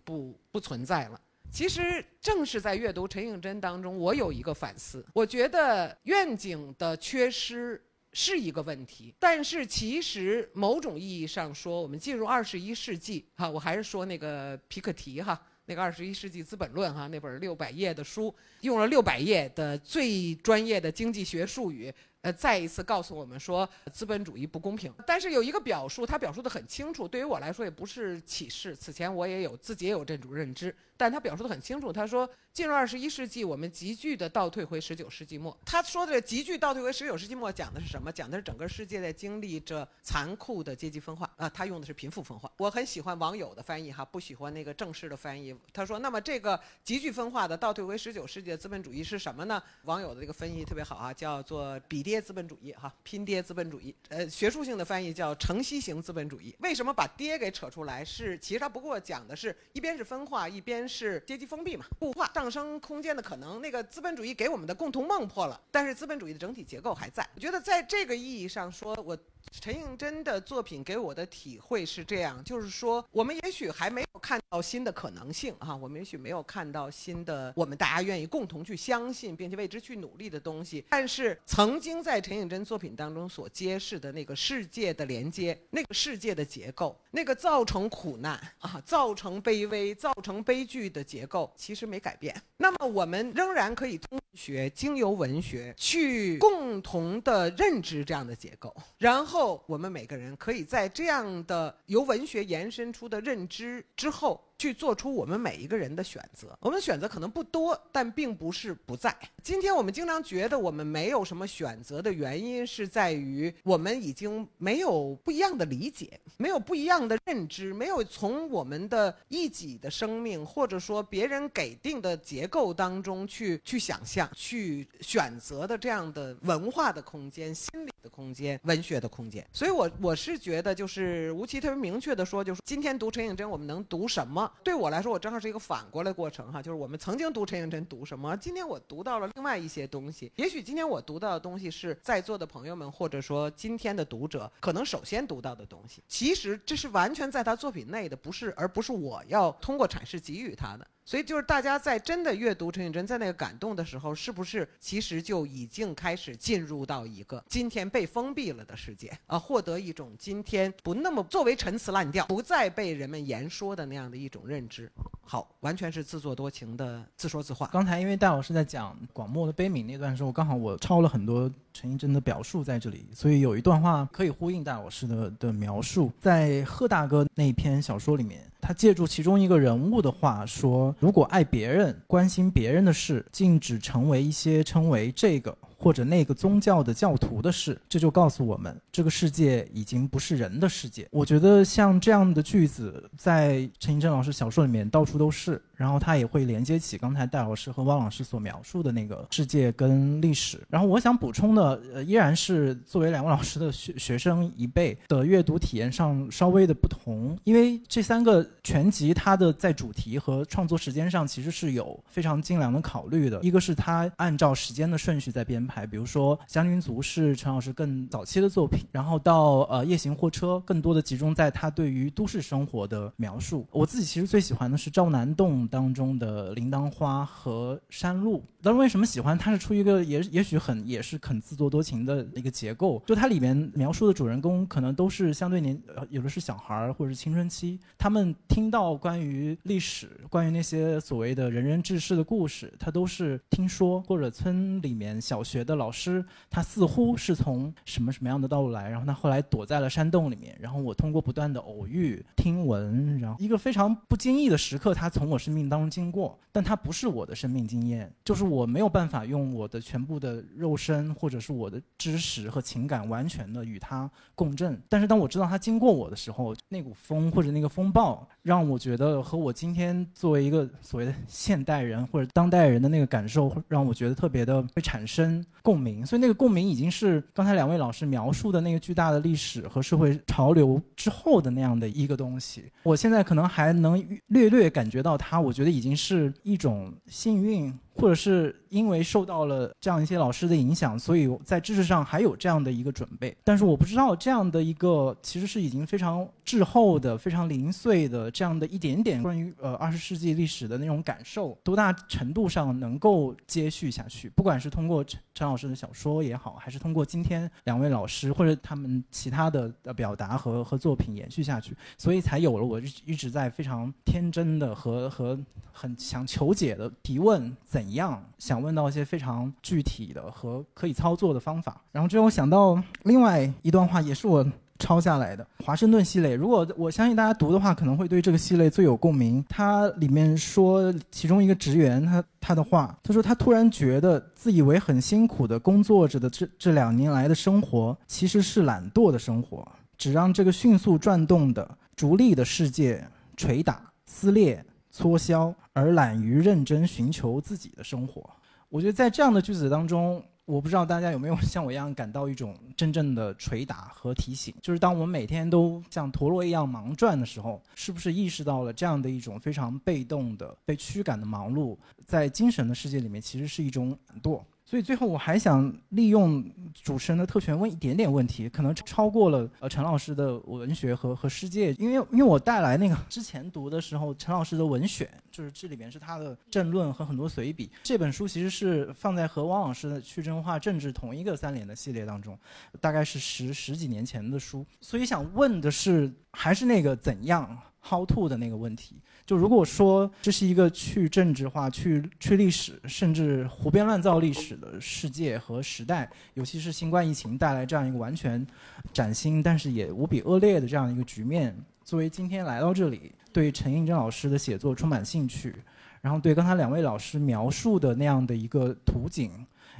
不不存在了。其实正是在阅读陈映真当中，我有一个反思。我觉得愿景的缺失是一个问题，但是其实某种意义上说，我们进入二十一世纪，哈，我还是说那个皮克提哈，那个《二十一世纪资本论》哈，那本六百页的书，用了六百页的最专业的经济学术语。呃，再一次告诉我们说资本主义不公平。但是有一个表述，他表述的很清楚，对于我来说也不是启示。此前我也有自己也有这种认知，但他表述的很清楚。他说，进入二十一世纪，我们急剧的倒退回十九世纪末。他说的急剧倒退回十九世纪末，讲的是什么？讲的是整个世界在经历着残酷的阶级分化啊。他用的是贫富分化。我很喜欢网友的翻译哈，不喜欢那个正式的翻译。他说，那么这个急剧分化的倒退回十九世纪的资本主义是什么呢？网友的这个分译特别好啊，叫做比。跌资本主义哈，拼爹资本主义，呃，学术性的翻译叫城西型资本主义。为什么把爹给扯出来？是其实它不过讲的是一边是分化，一边是阶级封闭嘛，固化上升空间的可能。那个资本主义给我们的共同梦破了，但是资本主义的整体结构还在。我觉得在这个意义上说，我。陈映真的作品给我的体会是这样，就是说，我们也许还没有看到新的可能性啊，我们也许没有看到新的我们大家愿意共同去相信并且为之去努力的东西。但是，曾经在陈映真作品当中所揭示的那个世界的连接、那个世界的结构、那个造成苦难啊、造成卑微、造成悲剧的结构，其实没改变。那么，我们仍然可以通学、经由文学去共同的认知这样的结构，然后。后，我们每个人可以在这样的由文学延伸出的认知之后。去做出我们每一个人的选择。我们的选择可能不多，但并不是不在。今天我们经常觉得我们没有什么选择的原因，是在于我们已经没有不一样的理解，没有不一样的认知，没有从我们的一己的生命，或者说别人给定的结构当中去去想象、去选择的这样的文化的空间、心理的空间、文学的空间。所以，我我是觉得，就是吴奇特别明确的说，就是今天读陈颖真，我们能读什么？对我来说，我正好是一个反过来过程哈，就是我们曾经读陈映真读什么，今天我读到了另外一些东西。也许今天我读到的东西是在座的朋友们，或者说今天的读者可能首先读到的东西。其实这是完全在他作品内的，不是，而不是我要通过阐释给予他的。所以就是大家在真的阅读陈映真在那个感动的时候，是不是其实就已经开始进入到一个今天被封闭了的世界啊，获得一种今天不那么作为陈词滥调，不再被人们言说的那样的一种认知。好，完全是自作多情的自说自话。刚才因为戴老师在讲广漠的悲悯那段时候，刚好我抄了很多陈映真的表述在这里，所以有一段话可以呼应戴老师的的描述，在贺大哥那篇小说里面。他借助其中一个人物的话说：“如果爱别人、关心别人的事，禁止成为一些称为这个或者那个宗教的教徒的事。这就告诉我们，这个世界已经不是人的世界。我觉得像这样的句子，在陈寅正老师小说里面到处都是。然后他也会连接起刚才戴老师和汪老师所描述的那个世界跟历史。然后我想补充的，呃，依然是作为两位老师的学学生一辈的阅读体验上稍微的不同，因为这三个全集它的在主题和创作时间上其实是有非常精良的考虑的。一个是他按照时间的顺序在编牌，比如说《将军族》是陈老师更早期的作品，然后到呃《夜行货车》更多的集中在他对于都市生活的描述。我自己其实最喜欢的是赵南栋。当中的铃铛花和山路，当时为什么喜欢？它是出于一个也也许很也是很自作多情的一个结构。就它里面描述的主人公可能都是相对年，有的是小孩儿或者是青春期，他们听到关于历史、关于那些所谓的仁人志士的故事，他都是听说或者村里面小学的老师，他似乎是从什么什么样的道路来，然后他后来躲在了山洞里面，然后我通过不断的偶遇、听闻，然后一个非常不经意的时刻，他从我生命。当中经过，但他不是我的生命经验，就是我没有办法用我的全部的肉身或者是我的知识和情感完全的与他共振。但是当我知道他经过我的时候，那股风或者那个风暴，让我觉得和我今天作为一个所谓的现代人或者当代人的那个感受，让我觉得特别的会产生共鸣。所以那个共鸣已经是刚才两位老师描述的那个巨大的历史和社会潮流之后的那样的一个东西。我现在可能还能略略感觉到它，我。觉得已经是一种幸运。或者是因为受到了这样一些老师的影响，所以在知识上还有这样的一个准备。但是我不知道这样的一个其实是已经非常滞后的、非常零碎的这样的一点点关于呃二十世纪历史的那种感受，多大程度上能够接续下去？不管是通过陈陈老师的小说也好，还是通过今天两位老师或者他们其他的呃表达和和作品延续下去，所以才有了我一直在非常天真的和和很想求解的提问怎。一样想问到一些非常具体的和可以操作的方法，然后之后想到另外一段话，也是我抄下来的《华盛顿系列》。如果我相信大家读的话，可能会对这个系列最有共鸣。它里面说，其中一个职员他他的话，他说他突然觉得自以为很辛苦的工作着的这这两年来的生活，其实是懒惰的生活，只让这个迅速转动的逐利的世界捶打撕裂。搓销，而懒于认真寻求自己的生活。我觉得在这样的句子当中，我不知道大家有没有 <laughs> 像我一样感到一种真正的捶打和提醒，就是当我们每天都像陀螺一样忙转的时候，是不是意识到了这样的一种非常被动的、被驱赶的忙碌，在精神的世界里面其实是一种懒惰。所以最后我还想利用主持人的特权问一点点问题，可能超过了呃陈老师的文学和和世界，因为因为我带来那个之前读的时候陈老师的文选，就是这里面是他的政论和很多随笔。这本书其实是放在和汪老师的去真化政治同一个三联的系列当中，大概是十十几年前的书。所以想问的是，还是那个怎样 how to 的那个问题。就如果说这是一个去政治化、去去历史，甚至胡编乱造历史的世界和时代，尤其是新冠疫情带来这样一个完全崭新，但是也无比恶劣的这样一个局面，作为今天来到这里，对陈应真老师的写作充满兴趣，然后对刚才两位老师描述的那样的一个图景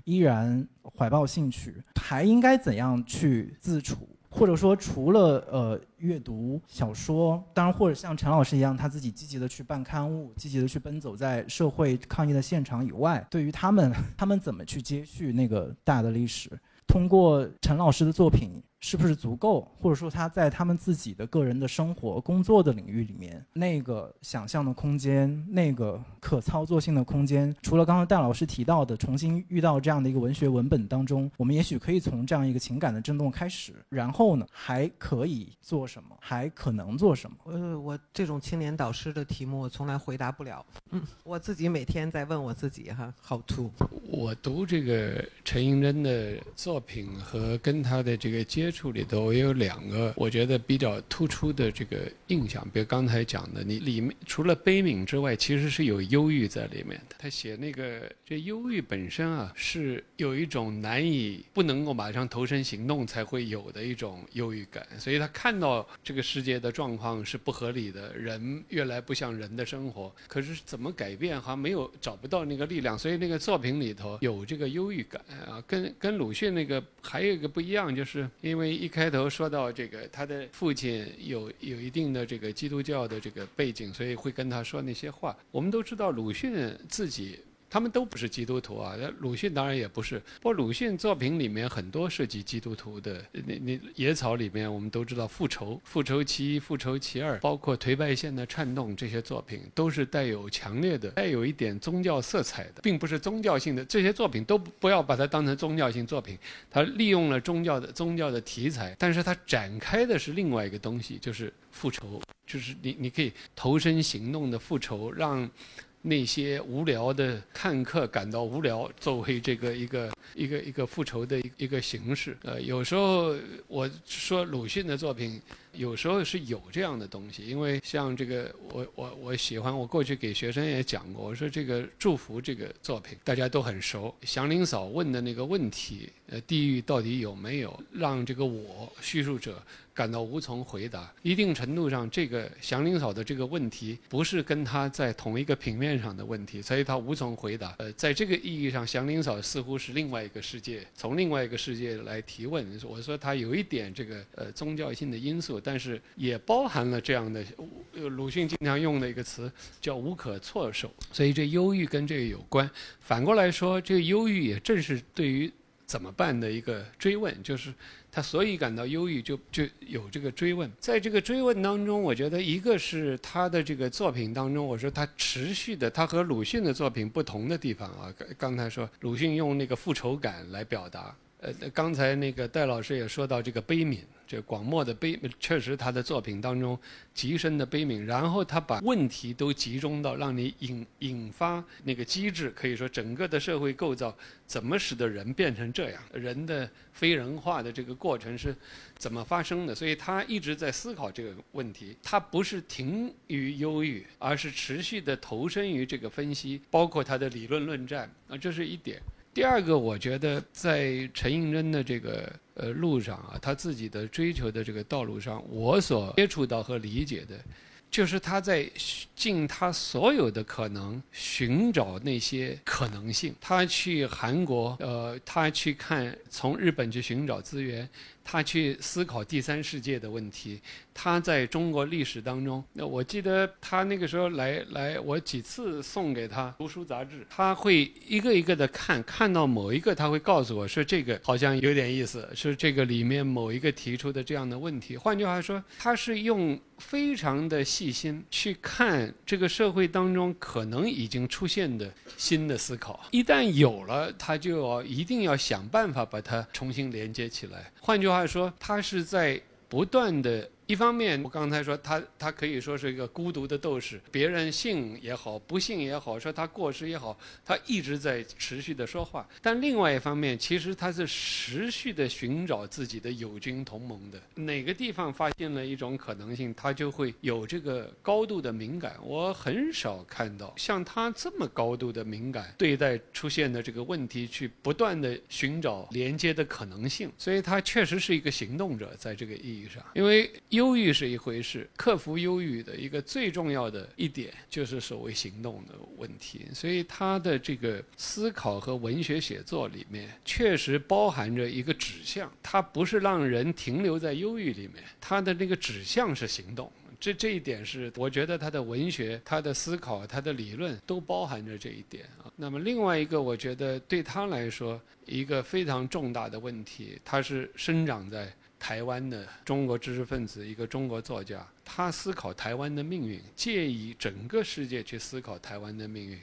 依然怀抱兴趣，还应该怎样去自处？或者说，除了呃阅读小说，当然或者像陈老师一样，他自己积极的去办刊物，积极的去奔走在社会抗议的现场以外，对于他们，他们怎么去接续那个大的历史？通过陈老师的作品。是不是足够？或者说他在他们自己的个人的生活、工作的领域里面，那个想象的空间、那个可操作性的空间，除了刚刚戴老师提到的重新遇到这样的一个文学文本当中，我们也许可以从这样一个情感的震动开始。然后呢，还可以做什么？还可能做什么？呃，我这种青年导师的题目，我从来回答不了。嗯，我自己每天在问我自己哈，How to？我读这个陈寅真的作品和跟他的这个接。接触里头，我有两个我觉得比较突出的这个印象，比如刚才讲的，你里面除了悲悯之外，其实是有忧郁在里面的。他写那个这忧郁本身啊，是有一种难以不能够马上投身行动才会有的一种忧郁感，所以他看到这个世界的状况是不合理的，人越来不像人的生活，可是怎么改变好像没有找不到那个力量，所以那个作品里头有这个忧郁感啊，跟跟鲁迅那个还有一个不一样，就是因为因为一开头说到这个他的父亲有有一定的这个基督教的这个背景，所以会跟他说那些话。我们都知道鲁迅自己。他们都不是基督徒啊，鲁迅当然也不是。不过鲁迅作品里面很多涉及基督徒的，那那野草里面我们都知道复仇、复仇其一、复仇其二，包括颓败线的颤动这些作品，都是带有强烈的、带有一点宗教色彩的，并不是宗教性的。这些作品都不要把它当成宗教性作品，它利用了宗教的宗教的题材，但是它展开的是另外一个东西，就是复仇，就是你你可以投身行动的复仇，让。那些无聊的看客感到无聊，作为这个一个一个一个复仇的一个形式。呃，有时候我说鲁迅的作品。有时候是有这样的东西，因为像这个，我我我喜欢，我过去给学生也讲过，我说这个祝福这个作品大家都很熟。祥林嫂问的那个问题，呃，地狱到底有没有，让这个我叙述者感到无从回答。一定程度上，这个祥林嫂的这个问题不是跟他在同一个平面上的问题，所以他无从回答。呃，在这个意义上，祥林嫂似乎是另外一个世界，从另外一个世界来提问。我说他有一点这个呃宗教性的因素。但是也包含了这样的，呃，鲁迅经常用的一个词叫无可措手，所以这忧郁跟这个有关。反过来说，这个忧郁也正是对于怎么办的一个追问，就是他所以感到忧郁，就就有这个追问。在这个追问当中，我觉得一个是他的这个作品当中，我说他持续的，他和鲁迅的作品不同的地方啊，刚才说鲁迅用那个复仇感来表达，呃，刚才那个戴老师也说到这个悲悯。这广漠的悲，确实他的作品当中极深的悲悯，然后他把问题都集中到让你引引发那个机制，可以说整个的社会构造怎么使得人变成这样，人的非人化的这个过程是怎么发生的？所以他一直在思考这个问题，他不是停于忧郁，而是持续的投身于这个分析，包括他的理论论战啊，这是一点。第二个，我觉得在陈应真的这个呃路上啊，他自己的追求的这个道路上，我所接触到和理解的，就是他在尽他所有的可能寻找那些可能性。他去韩国，呃，他去看从日本去寻找资源。他去思考第三世界的问题，他在中国历史当中，那我记得他那个时候来来，我几次送给他读书杂志，他会一个一个的看，看到某一个他会告诉我说这个好像有点意思，是这个里面某一个提出的这样的问题。换句话说，他是用非常的细心去看这个社会当中可能已经出现的新的思考，一旦有了，他就要一定要想办法把它重新连接起来。换句话。他说：“他是在不断的。”一方面，我刚才说他他可以说是一个孤独的斗士，别人信也好，不信也好，说他过失也好，他一直在持续的说话。但另外一方面，其实他是持续的寻找自己的友军同盟的。哪个地方发现了一种可能性，他就会有这个高度的敏感。我很少看到像他这么高度的敏感对待出现的这个问题，去不断的寻找连接的可能性。所以他确实是一个行动者，在这个意义上，因为。忧郁是一回事，克服忧郁的一个最重要的一点就是所谓行动的问题。所以他的这个思考和文学写作里面，确实包含着一个指向，他不是让人停留在忧郁里面，他的那个指向是行动。这这一点是我觉得他的文学、他的思考、他的理论都包含着这一点啊。那么另外一个，我觉得对他来说一个非常重大的问题，他是生长在。台湾的中国知识分子，一个中国作家，他思考台湾的命运，借以整个世界去思考台湾的命运。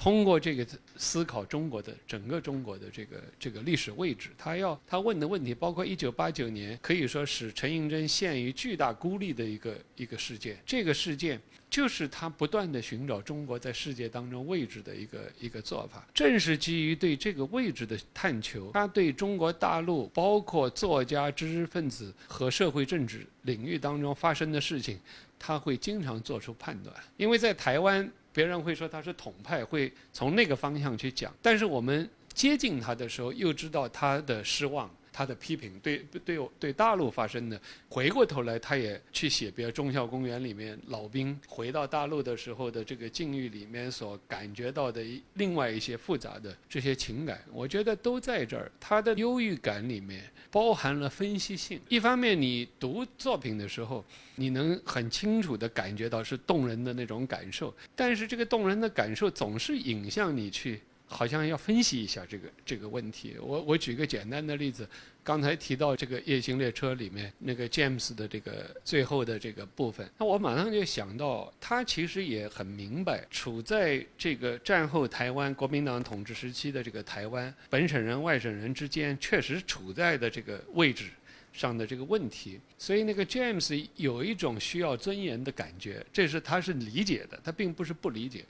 通过这个思考中国的整个中国的这个这个历史位置，他要他问的问题，包括一九八九年可以说使陈寅真陷于巨大孤立的一个一个事件，这个事件就是他不断的寻找中国在世界当中位置的一个一个做法。正是基于对这个位置的探求，他对中国大陆包括作家、知识分子和社会政治领域当中发生的事情，他会经常做出判断，因为在台湾。别人会说他是统派，会从那个方向去讲。但是我们接近他的时候，又知道他的失望。他的批评对对对大陆发生的，回过头来他也去写，比如《忠孝公园》里面老兵回到大陆的时候的这个境遇里面所感觉到的另外一些复杂的这些情感，我觉得都在这儿。他的忧郁感里面包含了分析性。一方面，你读作品的时候，你能很清楚地感觉到是动人的那种感受，但是这个动人的感受总是引向你去。好像要分析一下这个这个问题。我我举个简单的例子，刚才提到这个《夜行列车》里面那个 James 的这个最后的这个部分，那我马上就想到，他其实也很明白，处在这个战后台湾国民党统治时期的这个台湾本省人外省人之间，确实处在的这个位置上的这个问题。所以那个 James 有一种需要尊严的感觉，这是他是理解的，他并不是不理解。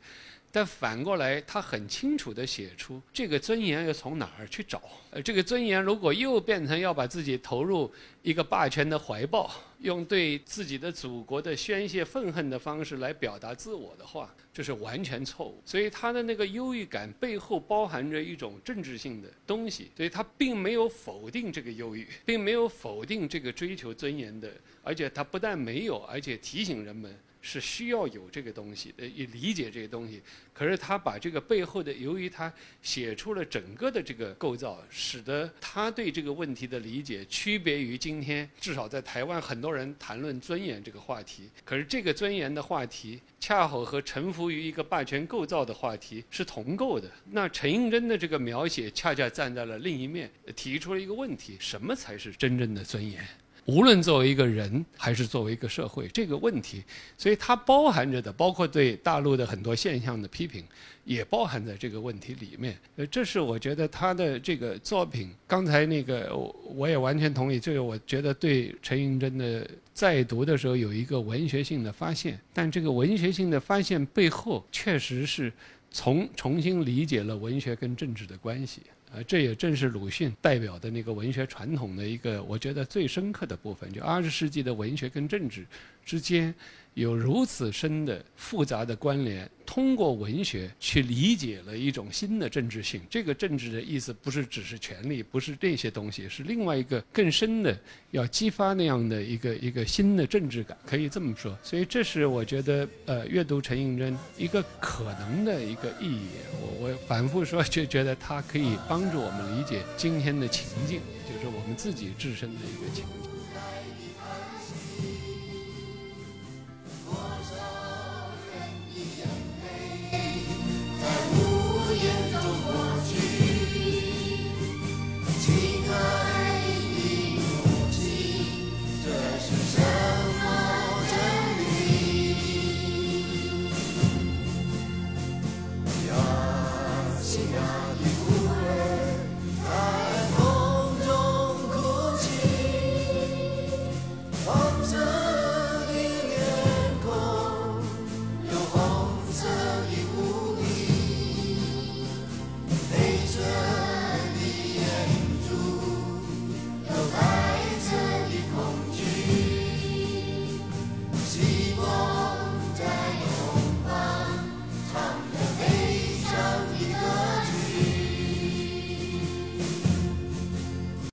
但反过来，他很清楚地写出这个尊严要从哪儿去找。呃，这个尊严如果又变成要把自己投入一个霸权的怀抱，用对自己的祖国的宣泄愤恨的方式来表达自我的话，这是完全错误。所以他的那个忧郁感背后包含着一种政治性的东西，所以他并没有否定这个忧郁，并没有否定这个追求尊严的，而且他不但没有，而且提醒人们。是需要有这个东西，呃，也理解这个东西。可是他把这个背后的，由于他写出了整个的这个构造，使得他对这个问题的理解区别于今天至少在台湾很多人谈论尊严这个话题。可是这个尊严的话题，恰好和臣服于一个霸权构造的话题是同构的。那陈应真的这个描写，恰恰站在了另一面，提出了一个问题：什么才是真正的尊严？无论作为一个人还是作为一个社会，这个问题，所以它包含着的，包括对大陆的很多现象的批评，也包含在这个问题里面。呃，这是我觉得他的这个作品。刚才那个，我也完全同意。这个我觉得对陈寅真的在读的时候有一个文学性的发现，但这个文学性的发现背后，确实是从重新理解了文学跟政治的关系。呃，这也正是鲁迅代表的那个文学传统的一个，我觉得最深刻的部分，就二十世纪的文学跟政治之间有如此深的复杂的关联。通过文学去理解了一种新的政治性，这个政治的意思不是只是权力，不是这些东西，是另外一个更深的，要激发那样的一个一个新的政治感，可以这么说。所以这是我觉得，呃，阅读陈应真一个可能的一个意义。我我反复说，就觉得它可以帮助我们理解今天的情境，就是我们自己自身的一个情境。